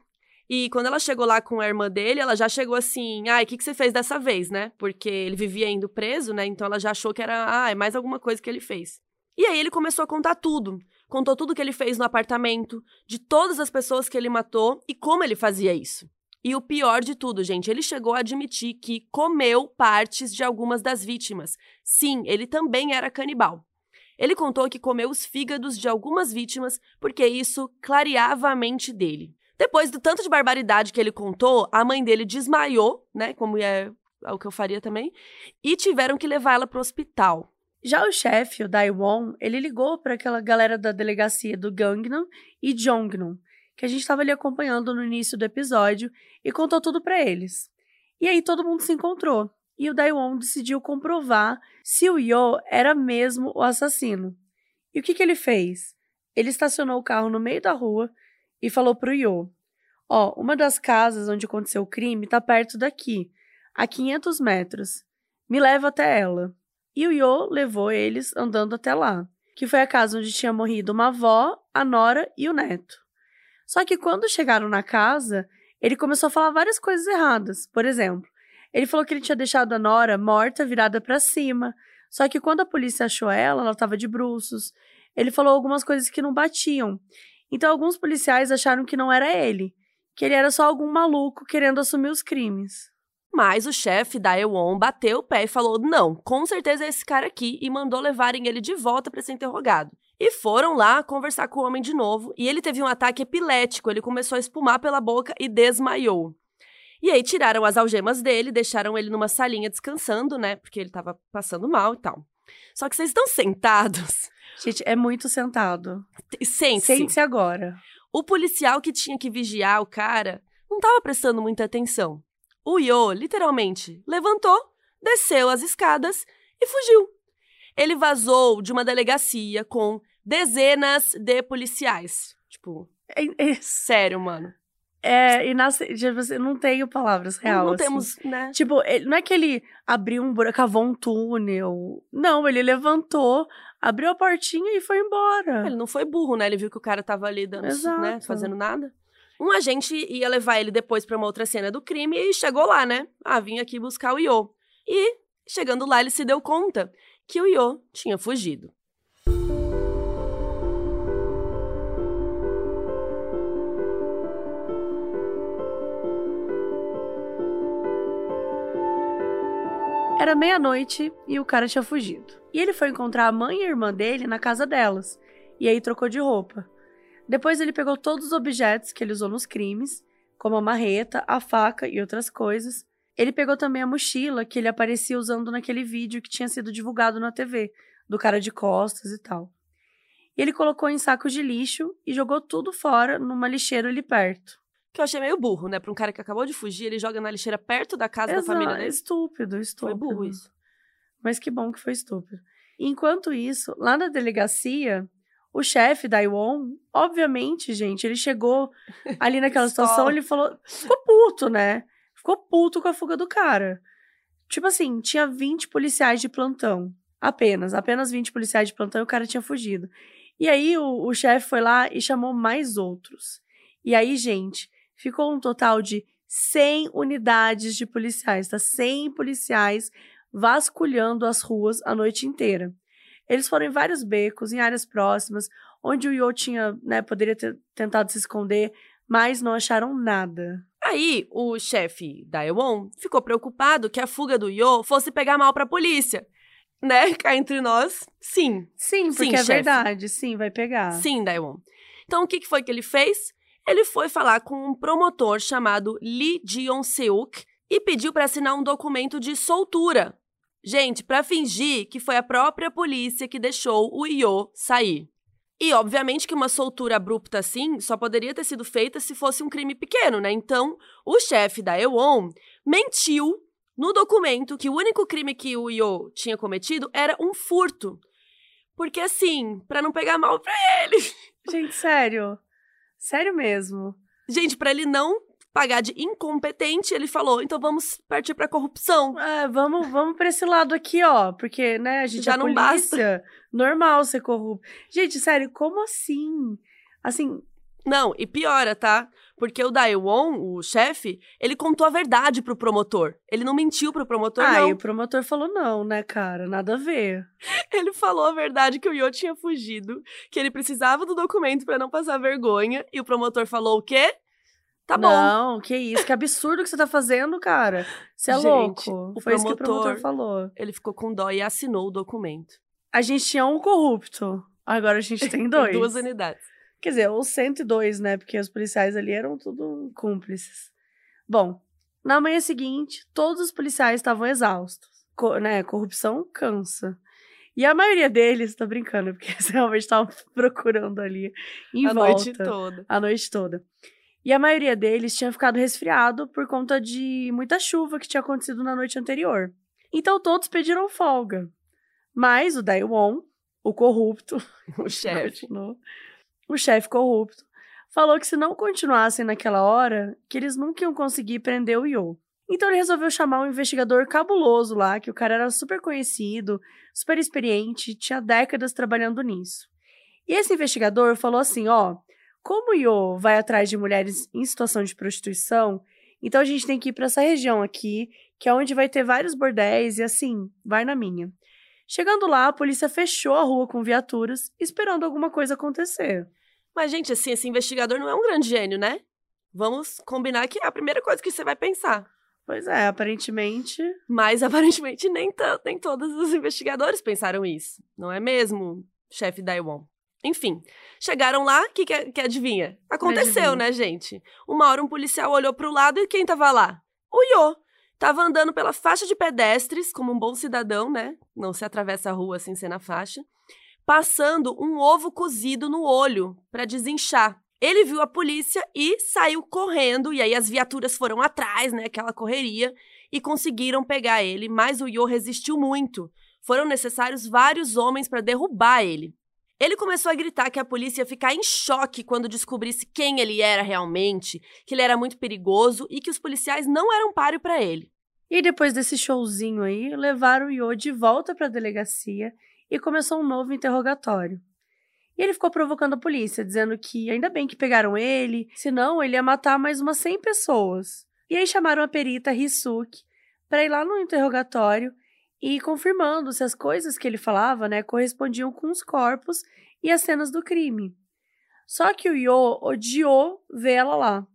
E quando ela chegou lá com a irmã dele, ela já chegou assim: ai, o que, que você fez dessa vez, né? Porque ele vivia indo preso, né? Então ela já achou que era, ah, é mais alguma coisa que ele fez. E aí ele começou a contar tudo. Contou tudo que ele fez no apartamento, de todas as pessoas que ele matou e como ele fazia isso. E o pior de tudo, gente, ele chegou a admitir que comeu partes de algumas das vítimas. Sim, ele também era canibal. Ele contou que comeu os fígados de algumas vítimas porque isso clareava a mente dele. Depois do tanto de barbaridade que ele contou, a mãe dele desmaiou, né? Como é o que eu faria também, e tiveram que levar ela para o hospital. Já o chefe, o Daiwon, ele ligou para aquela galera da delegacia do Gangnam e Jongnon, que a gente estava ali acompanhando no início do episódio, e contou tudo para eles. E aí todo mundo se encontrou, e o Daiwon decidiu comprovar se o Yo era mesmo o assassino. E o que, que ele fez? Ele estacionou o carro no meio da rua e falou pro Yo: Ó, uma das casas onde aconteceu o crime tá perto daqui, a 500 metros. Me leva até ela. E o Yo levou eles andando até lá, que foi a casa onde tinha morrido uma avó, a nora e o neto. Só que quando chegaram na casa, ele começou a falar várias coisas erradas. Por exemplo, ele falou que ele tinha deixado a nora morta, virada para cima. Só que quando a polícia achou ela, ela estava de bruços. Ele falou algumas coisas que não batiam. Então alguns policiais acharam que não era ele, que ele era só algum maluco querendo assumir os crimes. Mas o chefe da Ewon bateu o pé e falou: não, com certeza é esse cara aqui, e mandou levarem ele de volta para ser interrogado. E foram lá conversar com o homem de novo, e ele teve um ataque epilético, ele começou a espumar pela boca e desmaiou. E aí tiraram as algemas dele, deixaram ele numa salinha descansando, né? Porque ele tava passando mal e tal. Só que vocês estão sentados. Gente, é muito sentado. Sente-se. Sente-se agora. O policial que tinha que vigiar o cara não estava prestando muita atenção. O Yo, literalmente, levantou, desceu as escadas e fugiu. Ele vazou de uma delegacia com dezenas de policiais. Tipo, É, é, sério, mano. É inace- tipo assim, não tenho palavras real. não assim. temos, né? Tipo, ele- não é que ele abriu um buraco, cavou um túnel. Não, ele levantou, abriu a portinha e foi embora. Ele não foi burro, né? Ele viu que o cara tava ali dando, né, Exato. fazendo nada. Um agente ia levar ele depois pra uma outra cena do crime e chegou lá, né? Ah, vim aqui buscar o Yo. E, chegando lá, ele se deu conta que o Yo tinha fugido. Meia-noite e o cara tinha fugido. E ele foi encontrar a mãe e a irmã dele na casa delas. E aí trocou de roupa. Depois ele pegou todos os objetos que ele usou nos crimes, como a marreta, a faca e outras coisas. Ele pegou também a mochila que ele aparecia usando naquele vídeo que tinha sido divulgado na TV, do cara de costas e tal. E ele colocou em sacos de lixo e jogou tudo fora numa lixeira ali perto. Que eu achei meio burro, né? Pra um cara que acabou de fugir, ele joga na lixeira perto da casa da Exato, família dele. Estúpido, estúpido. Foi burro isso. Mas que bom que foi estúpido. Enquanto isso, lá na delegacia, o chefe da Iwon, obviamente, gente, ele chegou ali naquela situação, ele falou, ficou puto, né? Ficou puto com a fuga do cara. Tipo assim, tinha 20 policiais de plantão. Apenas, apenas 20 policiais de plantão e o cara tinha fugido. E aí o, o chefe foi lá e chamou mais outros. E aí, gente, ficou um total de 100 unidades de policiais, tá? 100 policiais vasculhando as ruas a noite inteira. Eles foram em vários becos, em áreas próximas, onde o Yo tinha, né, poderia ter tentado se esconder, mas não acharam nada. Aí, o chefe da Ewon ficou preocupado que a fuga do Yo fosse pegar mal pra polícia. Né? Cá entre nós, sim. Sim, porque Sim, é chefe. verdade, sim, vai pegar. Sim, Daewon. Então, o que que foi que ele fez? Ele foi falar com um promotor chamado Lee Jeon-seuk e pediu para assinar um documento de soltura. Gente, para fingir que foi a própria polícia que deixou o Yo sair. E, obviamente, que uma soltura abrupta assim só poderia ter sido feita se fosse um crime pequeno, né? Então, o chefe da Ewon mentiu no documento que o único crime que o Yo tinha cometido era um furto. Porque, assim, para não pegar mal pra ele. Gente, sério. Sério mesmo. Gente, pra ele não pagar de incompetente, ele falou: então vamos partir pra corrupção. É, vamos, vamos pra esse lado aqui, ó. Porque, né, a gente Já é não polícia. Normal ser corrupto. Gente, sério, como assim? Assim, Não, e piora, tá? Porque o Daewon, o chefe, ele contou a verdade pro promotor. Ele não mentiu pro promotor, ah, não. e o promotor falou não, né, cara? Nada a ver. Ele falou a verdade que o Yo tinha fugido, que ele precisava do documento pra não passar vergonha, e o promotor falou o quê? Tá bom. Não, que isso, que absurdo que você tá fazendo, cara. Você é Gente, louco. o Foi isso que o promotor- promotor falou. Ele ficou com dó e assinou o documento. A gente tinha um corrupto. Agora a gente tem dois. Duas unidades. Quer dizer, os 102, né? Porque os policiais ali eram tudo cúmplices. Bom, na manhã seguinte, todos os policiais estavam exaustos. Co- né? Corrupção cansa. E a maioria deles, tô brincando, porque eles realmente estavam procurando ali em a volta. noite toda. a noite toda. E a maioria deles tinha ficado resfriado por conta de muita chuva que tinha acontecido na noite anterior. Então todos pediram folga. Mas o Daewon, o corrupto, O chefe. continuou, o chefe corrupto, falou que se não continuassem naquela hora, que eles nunca iam conseguir prender o Yo. Então ele resolveu chamar um investigador cabuloso lá, que o cara era super conhecido, super experiente, tinha décadas trabalhando nisso. E esse investigador falou assim, ó, como o Yo vai atrás de mulheres em situação de prostituição, então a gente tem que ir para essa região aqui, que é onde vai ter vários bordéis e assim, vai na minha. Chegando lá, a polícia fechou a rua com viaturas, esperando alguma coisa acontecer. Mas, gente, assim, esse investigador não é um grande gênio, né? Vamos combinar que é a primeira coisa que você vai pensar. Pois é, aparentemente. Mas, aparentemente, nem, nem todos os investigadores pensaram isso. Não é mesmo, chefe Daewon? Enfim, chegaram lá, que, que, que adivinha? Aconteceu, Adivinha. né, gente? Uma hora um policial olhou pro lado e quem tava lá? O Yo. Tava andando pela faixa de pedestres, como um bom cidadão, né? Não se atravessa a rua sem ser na faixa. Passando um ovo cozido no olho para desinchar. Ele viu a polícia e saiu correndo, e aí as viaturas foram atrás, né? Aquela correria, e conseguiram pegar ele, mas o Yo resistiu muito. Foram necessários vários homens para derrubar ele. Ele começou a gritar que a polícia ia ficar em choque quando descobrisse quem ele era realmente, que ele era muito perigoso e que os policiais não eram páreo para ele. E depois desse showzinho aí, levaram o Yo de volta para a delegacia e começou um novo interrogatório. E ele ficou provocando a polícia, dizendo que ainda bem que pegaram ele, senão ele ia matar mais umas 100 pessoas. E aí chamaram a perita Hisuki para ir lá no interrogatório e ir confirmando se as coisas que ele falava, né, correspondiam com os corpos e as cenas do crime. Só que o Yo odiou ver ela lá.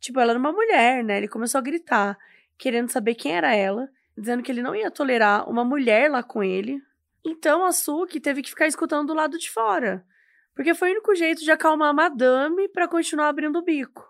Tipo, ela era uma mulher, né? Ele começou a gritar, querendo saber quem era ela, dizendo que ele não ia tolerar uma mulher lá com ele. Então a Suki teve que ficar escutando do lado de fora. Porque foi o único jeito de acalmar a madame pra continuar abrindo o bico.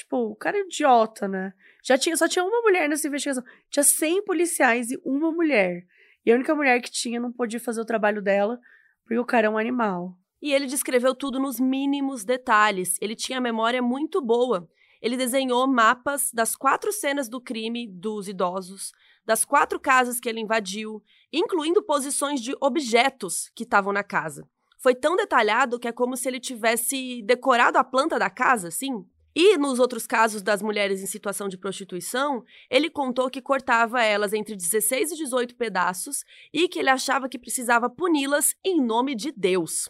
Tipo, o cara é idiota, né? Já tinha, só tinha uma mulher nessa investigação. Tinha 100 policiais e uma mulher. E a única mulher que tinha não podia fazer o trabalho dela, porque o cara é um animal. E ele descreveu tudo nos mínimos detalhes. Ele tinha memória muito boa. Ele desenhou mapas das quatro cenas do crime dos idosos, das quatro casas que ele invadiu, incluindo posições de objetos que estavam na casa. Foi tão detalhado que é como se ele tivesse decorado a planta da casa, assim. E nos outros casos das mulheres em situação de prostituição, ele contou que cortava elas entre 16 e 18 pedaços e que ele achava que precisava puni-las em nome de Deus.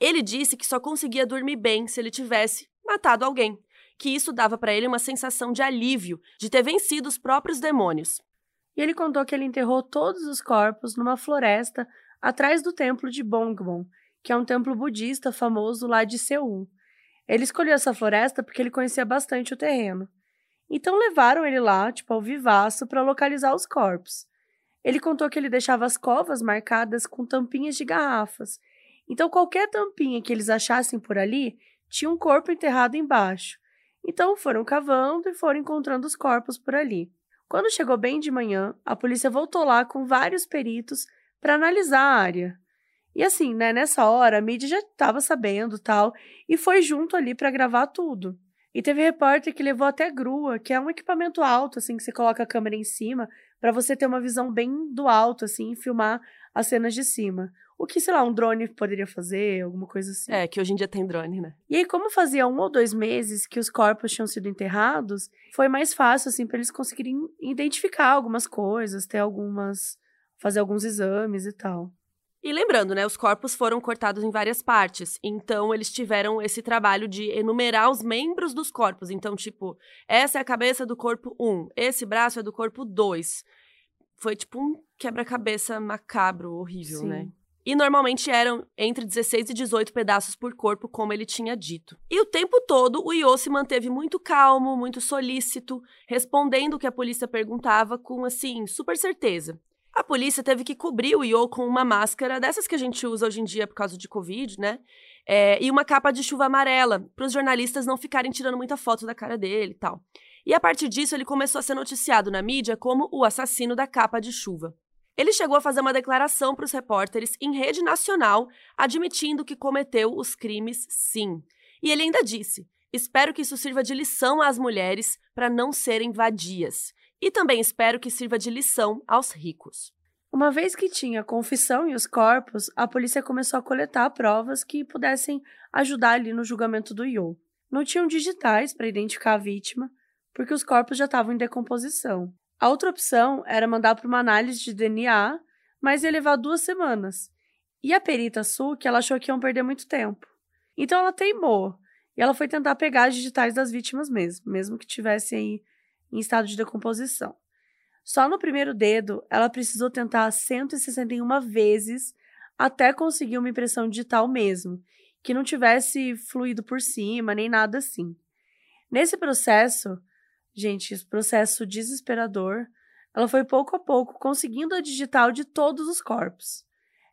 Ele disse que só conseguia dormir bem se ele tivesse matado alguém. Que isso dava para ele uma sensação de alívio, de ter vencido os próprios demônios. E ele contou que ele enterrou todos os corpos numa floresta atrás do templo de Bongbong, que é um templo budista famoso lá de Seul. Ele escolheu essa floresta porque ele conhecia bastante o terreno. Então levaram ele lá, tipo ao vivaço, para localizar os corpos. Ele contou que ele deixava as covas marcadas com tampinhas de garrafas. Então qualquer tampinha que eles achassem por ali tinha um corpo enterrado embaixo. Então foram cavando e foram encontrando os corpos por ali. Quando chegou bem de manhã, a polícia voltou lá com vários peritos para analisar a área. E assim, né, nessa hora, a mídia já estava sabendo tal, e foi junto ali para gravar tudo. E teve repórter que levou até grua, que é um equipamento alto, assim, que você coloca a câmera em cima, para você ter uma visão bem do alto, assim, e filmar as cenas de cima. O que, sei lá, um drone poderia fazer, alguma coisa assim. É, que hoje em dia tem drone, né? E aí, como fazia um ou dois meses que os corpos tinham sido enterrados, foi mais fácil, assim, para eles conseguirem identificar algumas coisas, ter algumas. fazer alguns exames e tal. E lembrando, né, os corpos foram cortados em várias partes, então eles tiveram esse trabalho de enumerar os membros dos corpos. Então, tipo, essa é a cabeça do corpo 1, esse braço é do corpo 2. Foi tipo um quebra-cabeça macabro, horrível, Sim. né? E normalmente eram entre 16 e 18 pedaços por corpo, como ele tinha dito. E o tempo todo, o Io se manteve muito calmo, muito solícito, respondendo o que a polícia perguntava com, assim, super certeza. A polícia teve que cobrir o Io com uma máscara dessas que a gente usa hoje em dia por causa de Covid, né? É, e uma capa de chuva amarela, para os jornalistas não ficarem tirando muita foto da cara dele e tal. E a partir disso, ele começou a ser noticiado na mídia como o assassino da capa de chuva. Ele chegou a fazer uma declaração para os repórteres em rede nacional, admitindo que cometeu os crimes, sim. E ele ainda disse: Espero que isso sirva de lição às mulheres para não serem vadias. E também espero que sirva de lição aos ricos. Uma vez que tinha a confissão e os corpos, a polícia começou a coletar provas que pudessem ajudar ali no julgamento do Yo. Não tinham digitais para identificar a vítima, porque os corpos já estavam em decomposição. A outra opção era mandar para uma análise de DNA, mas ia levar duas semanas. E a perita Suki, ela achou que iam perder muito tempo. Então ela teimou, e ela foi tentar pegar as digitais das vítimas mesmo, mesmo que tivessem aí em estado de decomposição. Só no primeiro dedo, ela precisou tentar 161 vezes até conseguir uma impressão digital mesmo, que não tivesse fluído por cima, nem nada assim. Nesse processo, gente, esse processo desesperador, ela foi pouco a pouco conseguindo a digital de todos os corpos.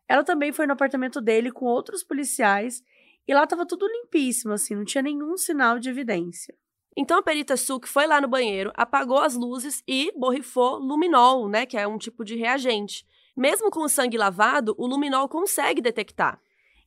Ela também foi no apartamento dele com outros policiais e lá estava tudo limpíssimo, assim, não tinha nenhum sinal de evidência. Então a perita Suk foi lá no banheiro, apagou as luzes e borrifou luminol, né, que é um tipo de reagente. Mesmo com o sangue lavado, o luminol consegue detectar.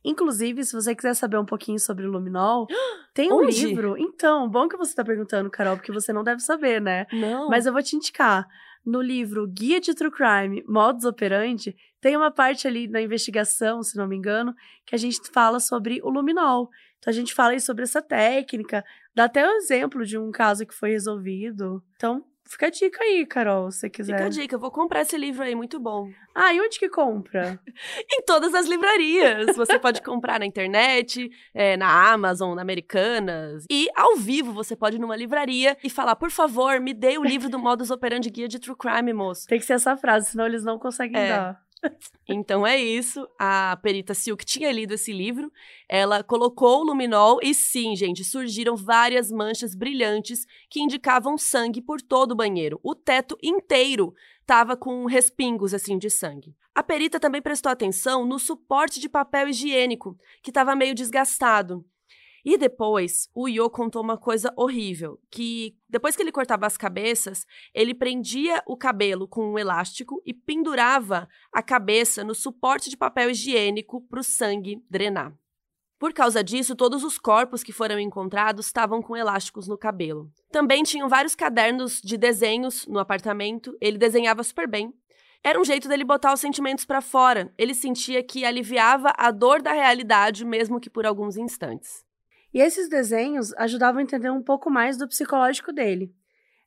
Inclusive, se você quiser saber um pouquinho sobre o luminol, tem um Onde? livro. Então, bom que você está perguntando, Carol, porque você não deve saber, né? Não. Mas eu vou te indicar. No livro Guia de True Crime, Modus Operandi, tem uma parte ali na investigação, se não me engano, que a gente fala sobre o luminol. Então a gente fala aí sobre essa técnica, dá até um exemplo de um caso que foi resolvido. Então, fica a dica aí, Carol, se você quiser. Fica a dica, eu vou comprar esse livro aí, muito bom. Ah, e onde que compra? Em todas as livrarias. Você pode comprar na internet, é, na Amazon, na Americanas. E ao vivo você pode ir numa livraria e falar, por favor, me dê o livro do Modus Operandi Guia de True Crime, moço. Tem que ser essa frase, senão eles não conseguem É. dar. Então é isso. A perita Silk tinha lido esse livro. Ela colocou o luminol e sim, gente, surgiram várias manchas brilhantes que indicavam sangue por todo o banheiro. O teto inteiro estava com respingos assim de sangue. A perita também prestou atenção no suporte de papel higiênico, que estava meio desgastado. E depois, o Yo contou uma coisa horrível, que depois que ele cortava as cabeças, ele prendia o cabelo com um elástico e pendurava a cabeça no suporte de papel higiênico para o sangue drenar. Por causa disso, todos os corpos que foram encontrados estavam com elásticos no cabelo. Também tinham vários cadernos de desenhos no apartamento, ele desenhava super bem. Era um jeito dele botar os sentimentos para fora. Ele sentia que aliviava a dor da realidade, mesmo que por alguns instantes. E esses desenhos ajudavam a entender um pouco mais do psicológico dele.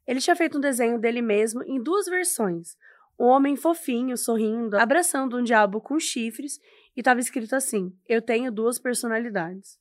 Ele tinha feito um desenho dele mesmo em duas versões. Um homem fofinho, sorrindo, abraçando um diabo com chifres, e estava escrito assim: Eu tenho duas personalidades.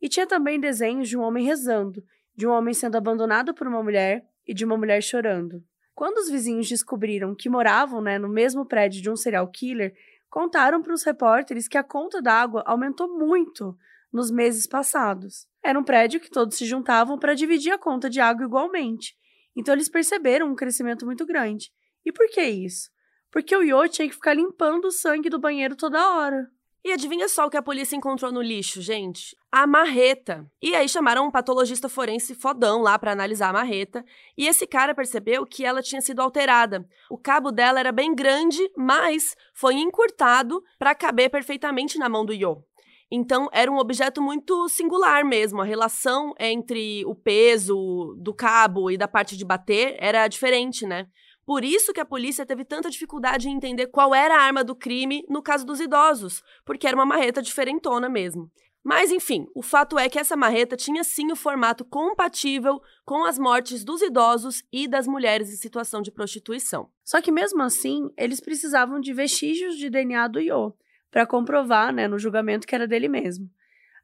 E tinha também desenhos de um homem rezando, de um homem sendo abandonado por uma mulher e de uma mulher chorando. Quando os vizinhos descobriram que moravam né, no mesmo prédio de um serial killer, contaram para os repórteres que a conta d'água aumentou muito nos meses passados. Era um prédio que todos se juntavam para dividir a conta de água igualmente. Então eles perceberam um crescimento muito grande. E por que isso? Porque o Yo tinha que ficar limpando o sangue do banheiro toda hora. E adivinha só o que a polícia encontrou no lixo, gente? A marreta. E aí chamaram um patologista forense fodão lá para analisar a marreta, e esse cara percebeu que ela tinha sido alterada. O cabo dela era bem grande, mas foi encurtado para caber perfeitamente na mão do Yo. Então, era um objeto muito singular mesmo. A relação entre o peso do cabo e da parte de bater era diferente, né? Por isso que a polícia teve tanta dificuldade em entender qual era a arma do crime no caso dos idosos, porque era uma marreta diferentona mesmo. Mas enfim, o fato é que essa marreta tinha sim o formato compatível com as mortes dos idosos e das mulheres em situação de prostituição. Só que mesmo assim, eles precisavam de vestígios de DNA do Yo para comprovar, né, no julgamento que era dele mesmo.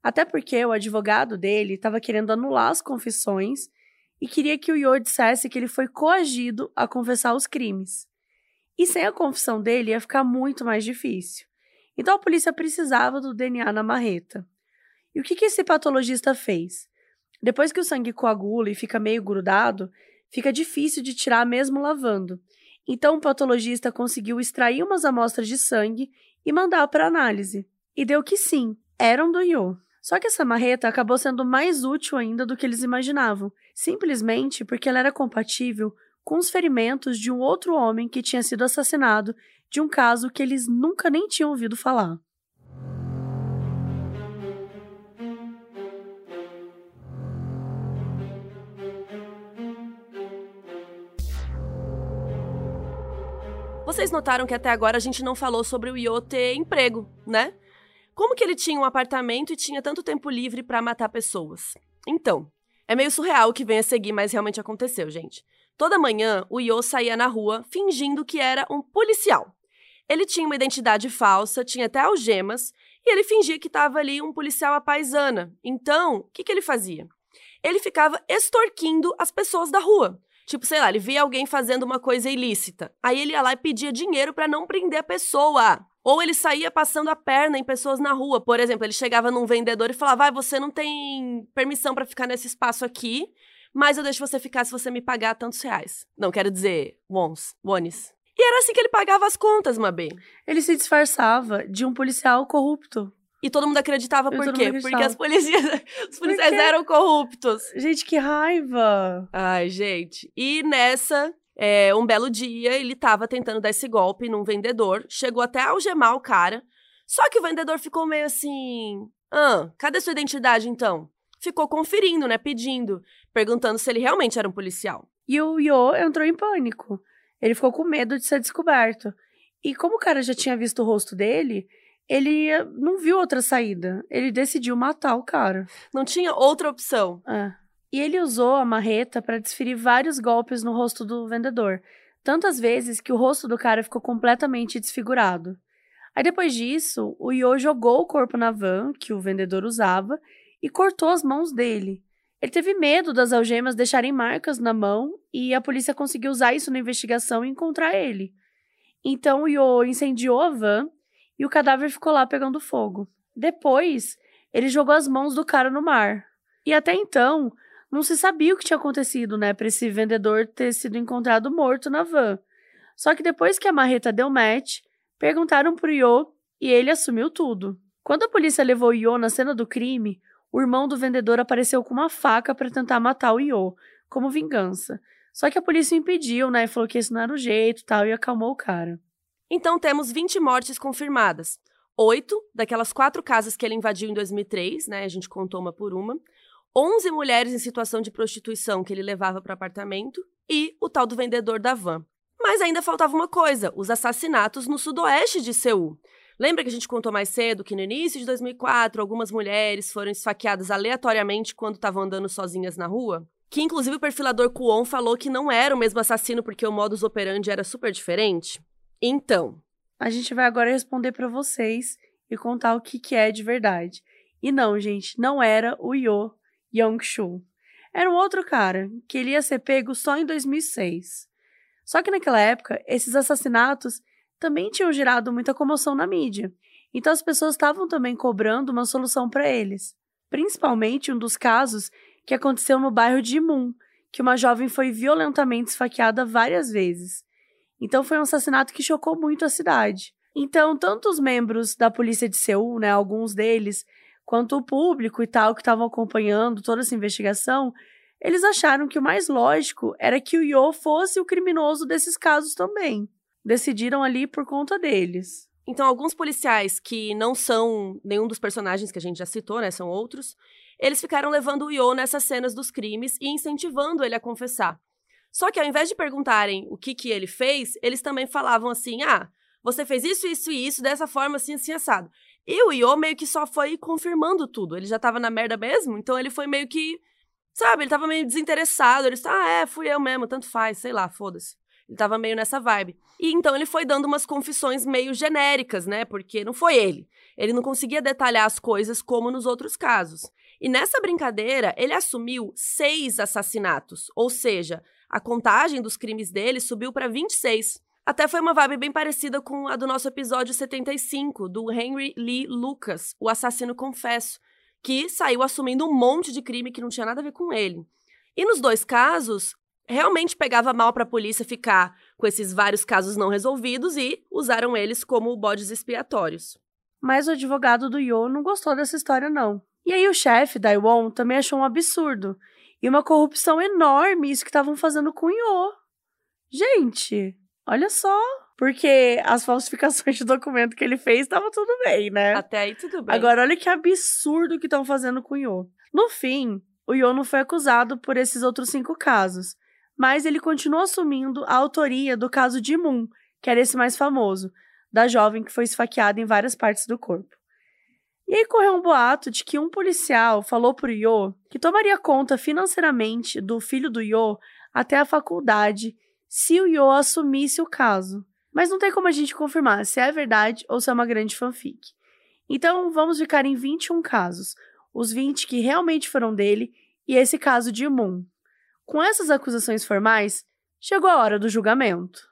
Até porque o advogado dele estava querendo anular as confissões e queria que o Yo dissesse que ele foi coagido a confessar os crimes. E sem a confissão dele ia ficar muito mais difícil. Então a polícia precisava do DNA na marreta. E o que, que esse patologista fez? Depois que o sangue coagula e fica meio grudado, fica difícil de tirar mesmo lavando. Então o patologista conseguiu extrair umas amostras de sangue e mandar para análise. E deu que sim, eram do Yo. Só que essa marreta acabou sendo mais útil ainda do que eles imaginavam, simplesmente porque ela era compatível com os ferimentos de um outro homem que tinha sido assassinado de um caso que eles nunca nem tinham ouvido falar. Vocês notaram que até agora a gente não falou sobre o Yo ter emprego, né? Como que ele tinha um apartamento e tinha tanto tempo livre para matar pessoas? Então, é meio surreal o que vem a seguir, mas realmente aconteceu, gente. Toda manhã, o Yo saía na rua fingindo que era um policial. Ele tinha uma identidade falsa, tinha até algemas, e ele fingia que estava ali um policial à paisana. Então, o que, que ele fazia? Ele ficava extorquindo as pessoas da rua. Tipo, sei lá, ele via alguém fazendo uma coisa ilícita. Aí ele ia lá e pedia dinheiro para não prender a pessoa. Ou ele saía passando a perna em pessoas na rua. Por exemplo, ele chegava num vendedor e falava: vai, você não tem permissão para ficar nesse espaço aqui, mas eu deixo você ficar se você me pagar tantos reais. Não, quero dizer, wons, wones. E era assim que ele pagava as contas, Mabê. Ele se disfarçava de um policial corrupto. E todo mundo acreditava por quê? Acreditava. Porque as policias, os policiais eram corruptos. Gente, que raiva! Ai, gente. E nessa, é, um belo dia, ele estava tentando dar esse golpe num vendedor, chegou até a algemar o cara, só que o vendedor ficou meio assim: ah, cadê sua identidade então? Ficou conferindo, né? Pedindo, perguntando se ele realmente era um policial. E o Yo entrou em pânico. Ele ficou com medo de ser descoberto. E como o cara já tinha visto o rosto dele, ele não viu outra saída. Ele decidiu matar o cara. Não tinha outra opção. É. E ele usou a marreta para desferir vários golpes no rosto do vendedor, tantas vezes que o rosto do cara ficou completamente desfigurado. Aí depois disso, o Yo jogou o corpo na van que o vendedor usava e cortou as mãos dele. Ele teve medo das algemas deixarem marcas na mão e a polícia conseguiu usar isso na investigação e encontrar ele. Então o Yo incendiou a van e o cadáver ficou lá pegando fogo. Depois, ele jogou as mãos do cara no mar. E até então, não se sabia o que tinha acontecido, né, para esse vendedor ter sido encontrado morto na van. Só que depois que a marreta deu match, perguntaram pro Yo e ele assumiu tudo. Quando a polícia levou Yo na cena do crime, o irmão do vendedor apareceu com uma faca para tentar matar o Yo, como vingança. Só que a polícia impediu, né, e falou que esse não era o jeito, tal, e acalmou o cara. Então temos 20 mortes confirmadas. Oito daquelas quatro casas que ele invadiu em 2003, né, a gente contou uma por uma. 11 mulheres em situação de prostituição que ele levava para apartamento e o tal do vendedor da van. Mas ainda faltava uma coisa: os assassinatos no sudoeste de Seul. Lembra que a gente contou mais cedo que no início de 2004 algumas mulheres foram esfaqueadas aleatoriamente quando estavam andando sozinhas na rua? Que inclusive o perfilador Kuon falou que não era o mesmo assassino porque o modus operandi era super diferente? Então. A gente vai agora responder para vocês e contar o que, que é de verdade. E não, gente, não era o Yo Young-shu. Era um outro cara, que ele ia ser pego só em 2006. Só que naquela época, esses assassinatos também tinham gerado muita comoção na mídia. Então as pessoas estavam também cobrando uma solução para eles. Principalmente um dos casos que aconteceu no bairro de Imun, que uma jovem foi violentamente esfaqueada várias vezes. Então foi um assassinato que chocou muito a cidade. Então, tanto os membros da polícia de Seul, né, alguns deles, quanto o público e tal que estavam acompanhando toda essa investigação, eles acharam que o mais lógico era que o Yo fosse o criminoso desses casos também. Decidiram ali por conta deles. Então, alguns policiais que não são nenhum dos personagens que a gente já citou, né, são outros, eles ficaram levando o Yo nessas cenas dos crimes e incentivando ele a confessar. Só que ao invés de perguntarem o que, que ele fez, eles também falavam assim: ah, você fez isso, isso e isso, dessa forma, assim, assim, assado. E o Io meio que só foi confirmando tudo. Ele já tava na merda mesmo, então ele foi meio que. Sabe, ele tava meio desinteressado. Ele disse, ah, é, fui eu mesmo, tanto faz, sei lá, foda-se. Ele tava meio nessa vibe. E então ele foi dando umas confissões meio genéricas, né? Porque não foi ele. Ele não conseguia detalhar as coisas como nos outros casos. E nessa brincadeira, ele assumiu seis assassinatos. Ou seja, a contagem dos crimes dele subiu para 26. Até foi uma vibe bem parecida com a do nosso episódio 75, do Henry Lee Lucas, o assassino confesso, que saiu assumindo um monte de crime que não tinha nada a ver com ele. E nos dois casos, realmente pegava mal para a polícia ficar com esses vários casos não resolvidos e usaram eles como bodes expiatórios. Mas o advogado do Yo não gostou dessa história, não. E aí o chefe, Daiwon, também achou um absurdo. E uma corrupção enorme isso que estavam fazendo com o Yo. Gente, Olha só. Porque as falsificações de documento que ele fez estava tudo bem, né? Até aí tudo bem. Agora, olha que absurdo que estão fazendo com o Yo. No fim, o Yo não foi acusado por esses outros cinco casos, mas ele continuou assumindo a autoria do caso de Moon, que era esse mais famoso, da jovem que foi esfaqueada em várias partes do corpo. E aí correu um boato de que um policial falou pro Yo que tomaria conta financeiramente do filho do Yo até a faculdade se o Yo assumisse o caso. Mas não tem como a gente confirmar se é verdade ou se é uma grande fanfic. Então vamos ficar em 21 casos, os 20 que realmente foram dele e esse caso de Moon. Com essas acusações formais, chegou a hora do julgamento.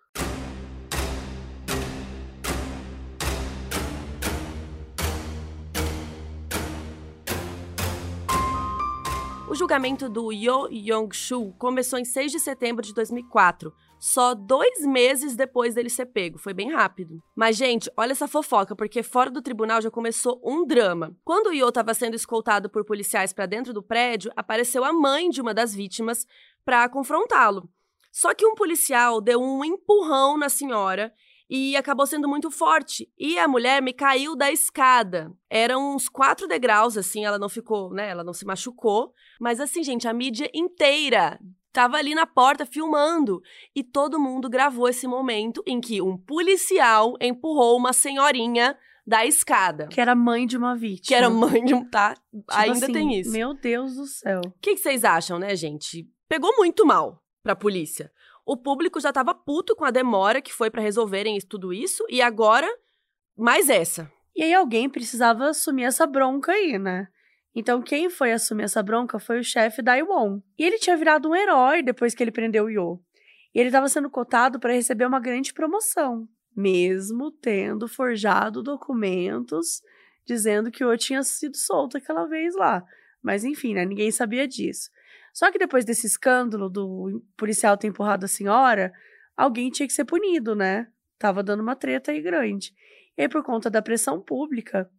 Julgamento do Yo Yong-shu começou em 6 de setembro de 2004, só dois meses depois dele ser pego. Foi bem rápido. Mas, gente, olha essa fofoca, porque fora do tribunal já começou um drama. Quando o Yo estava sendo escoltado por policiais para dentro do prédio, apareceu a mãe de uma das vítimas para confrontá-lo. Só que um policial deu um empurrão na senhora e acabou sendo muito forte. E a mulher me caiu da escada. Eram uns quatro degraus, assim, ela não ficou, né? Ela não se machucou. Mas assim, gente, a mídia inteira estava ali na porta filmando e todo mundo gravou esse momento em que um policial empurrou uma senhorinha da escada. Que era mãe de uma vítima. Que era mãe de um. Tá? Tipo Ainda assim, tem isso. Meu Deus do céu. O que, que vocês acham, né, gente? Pegou muito mal pra polícia. O público já tava puto com a demora que foi para resolverem tudo isso e agora mais essa. E aí alguém precisava assumir essa bronca aí, né? Então, quem foi assumir essa bronca foi o chefe Daiwon. E ele tinha virado um herói depois que ele prendeu o Yo. E ele estava sendo cotado para receber uma grande promoção, mesmo tendo forjado documentos dizendo que o Yo tinha sido solto aquela vez lá. Mas enfim, né, ninguém sabia disso. Só que depois desse escândalo do policial ter empurrado a senhora, alguém tinha que ser punido, né? Tava dando uma treta aí grande. E aí, por conta da pressão pública,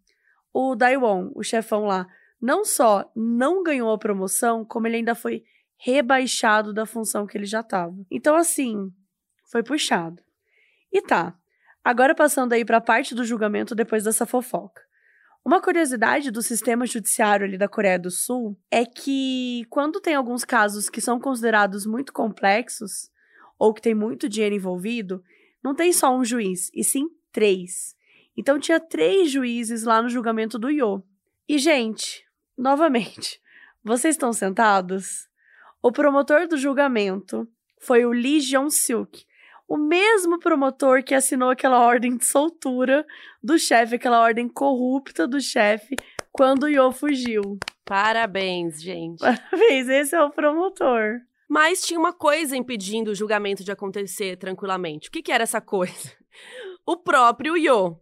o Daiwon, o chefão lá, não só não ganhou a promoção, como ele ainda foi rebaixado da função que ele já estava. Então, assim, foi puxado. E tá. Agora passando aí para a parte do julgamento depois dessa fofoca. Uma curiosidade do sistema judiciário ali da Coreia do Sul é que quando tem alguns casos que são considerados muito complexos ou que tem muito dinheiro envolvido, não tem só um juiz, e sim três. Então tinha três juízes lá no julgamento do Yo. E gente, Novamente, vocês estão sentados? O promotor do julgamento foi o Lee Jong-suk, o mesmo promotor que assinou aquela ordem de soltura do chefe, aquela ordem corrupta do chefe quando o Yo fugiu. Parabéns, gente. Parabéns, esse é o promotor. Mas tinha uma coisa impedindo o julgamento de acontecer tranquilamente. O que, que era essa coisa? O próprio Yo.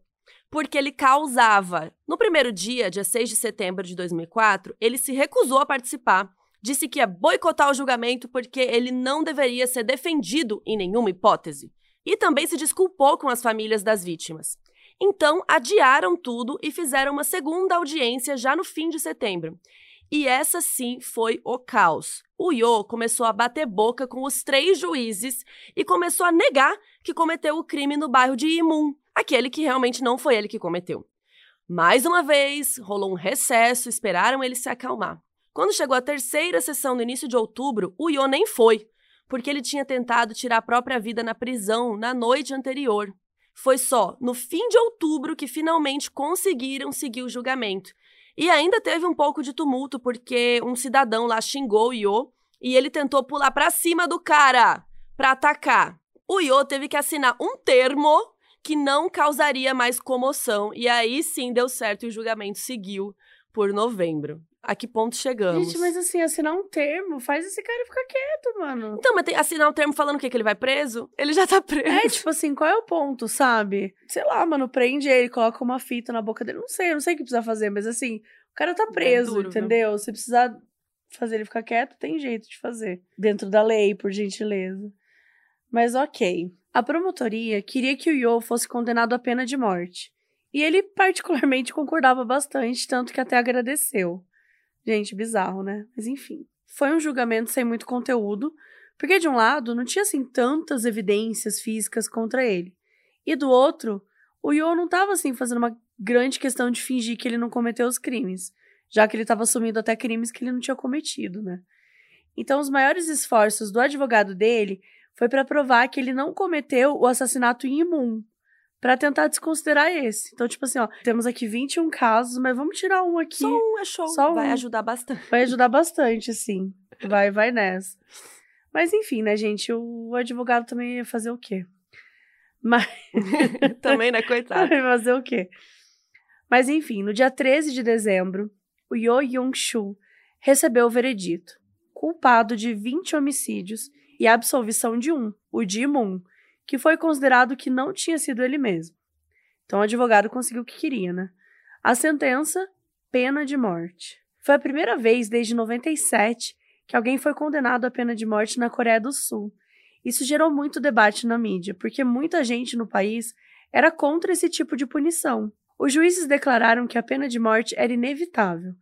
Porque ele causava. No primeiro dia, dia 6 de setembro de 2004, ele se recusou a participar disse que ia boicotar o julgamento porque ele não deveria ser defendido em nenhuma hipótese. E também se desculpou com as famílias das vítimas. Então, adiaram tudo e fizeram uma segunda audiência já no fim de setembro. E essa sim foi o caos. O Yo começou a bater boca com os três juízes e começou a negar que cometeu o crime no bairro de Imun, aquele que realmente não foi ele que cometeu. Mais uma vez, rolou um recesso, esperaram ele se acalmar. Quando chegou a terceira sessão no início de outubro, o Yo nem foi, porque ele tinha tentado tirar a própria vida na prisão na noite anterior. Foi só no fim de outubro que finalmente conseguiram seguir o julgamento. E ainda teve um pouco de tumulto porque um cidadão lá xingou o Yo e ele tentou pular para cima do cara para atacar. O Yo teve que assinar um termo que não causaria mais comoção e aí sim deu certo e o julgamento seguiu por novembro a que ponto chegamos. Gente, mas assim, assinar um termo faz esse cara ficar quieto, mano. Então, mas tem, assinar um termo falando o quê? Que ele vai preso? Ele já tá preso. É, tipo assim, qual é o ponto, sabe? Sei lá, mano, prende ele, coloca uma fita na boca dele. Não sei, não sei o que precisa fazer, mas assim, o cara tá preso, é duro, entendeu? Viu? Se precisar fazer ele ficar quieto, tem jeito de fazer. Dentro da lei, por gentileza. Mas ok. A promotoria queria que o Yo fosse condenado à pena de morte. E ele particularmente concordava bastante, tanto que até agradeceu. Gente, bizarro, né? Mas enfim. Foi um julgamento sem muito conteúdo, porque de um lado não tinha assim tantas evidências físicas contra ele. E do outro, o Yo não estava assim fazendo uma grande questão de fingir que ele não cometeu os crimes, já que ele estava assumindo até crimes que ele não tinha cometido, né? Então, os maiores esforços do advogado dele foi para provar que ele não cometeu o assassinato em Imum, para tentar desconsiderar esse. Então, tipo assim, ó, temos aqui 21 casos, mas vamos tirar um aqui. Só um é show. Só um. Vai ajudar bastante. Vai ajudar bastante, sim. Vai, vai nessa. Mas enfim, né, gente? O advogado também ia fazer o quê? Mas... também, né, coitado. Vai fazer o quê? Mas enfim, no dia 13 de dezembro, o Yo Young-shu recebeu o veredito, culpado de 20 homicídios e absolvição de um, o Ji Moon, que foi considerado que não tinha sido ele mesmo. Então o advogado conseguiu o que queria, né? A sentença, pena de morte. Foi a primeira vez desde 97 que alguém foi condenado à pena de morte na Coreia do Sul. Isso gerou muito debate na mídia, porque muita gente no país era contra esse tipo de punição. Os juízes declararam que a pena de morte era inevitável,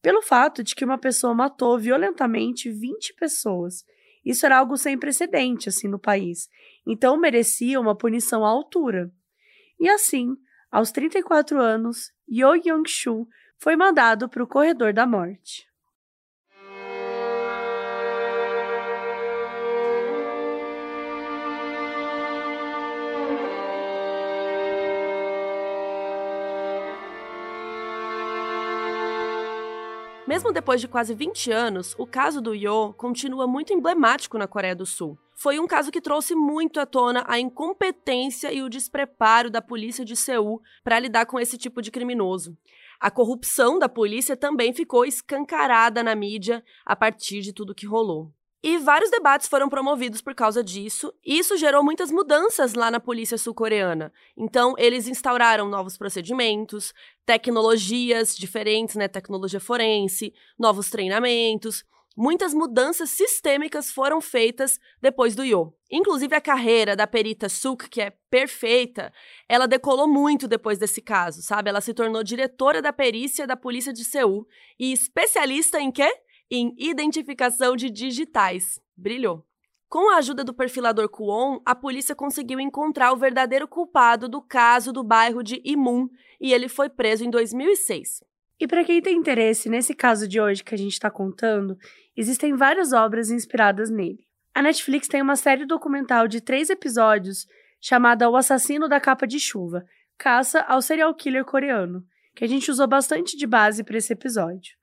pelo fato de que uma pessoa matou violentamente 20 pessoas isso era algo sem precedente, assim, no país. Então merecia uma punição à altura. E assim, aos 34 anos, Yo Young-shu foi mandado para o corredor da morte. Mesmo depois de quase 20 anos, o caso do Yo continua muito emblemático na Coreia do Sul. Foi um caso que trouxe muito à tona a incompetência e o despreparo da polícia de Seul para lidar com esse tipo de criminoso. A corrupção da polícia também ficou escancarada na mídia a partir de tudo que rolou. E vários debates foram promovidos por causa disso, e isso gerou muitas mudanças lá na polícia sul-coreana. Então, eles instauraram novos procedimentos, tecnologias diferentes, né, tecnologia forense, novos treinamentos. Muitas mudanças sistêmicas foram feitas depois do Yo. Inclusive a carreira da perita Suk, que é perfeita, ela decolou muito depois desse caso, sabe? Ela se tornou diretora da perícia da polícia de Seul e especialista em quê? Em identificação de digitais. Brilhou. Com a ajuda do perfilador Kuon, a polícia conseguiu encontrar o verdadeiro culpado do caso do bairro de Imun e ele foi preso em 2006. E para quem tem interesse nesse caso de hoje que a gente está contando, existem várias obras inspiradas nele. A Netflix tem uma série documental de três episódios chamada O Assassino da Capa de Chuva Caça ao Serial Killer Coreano, que a gente usou bastante de base para esse episódio.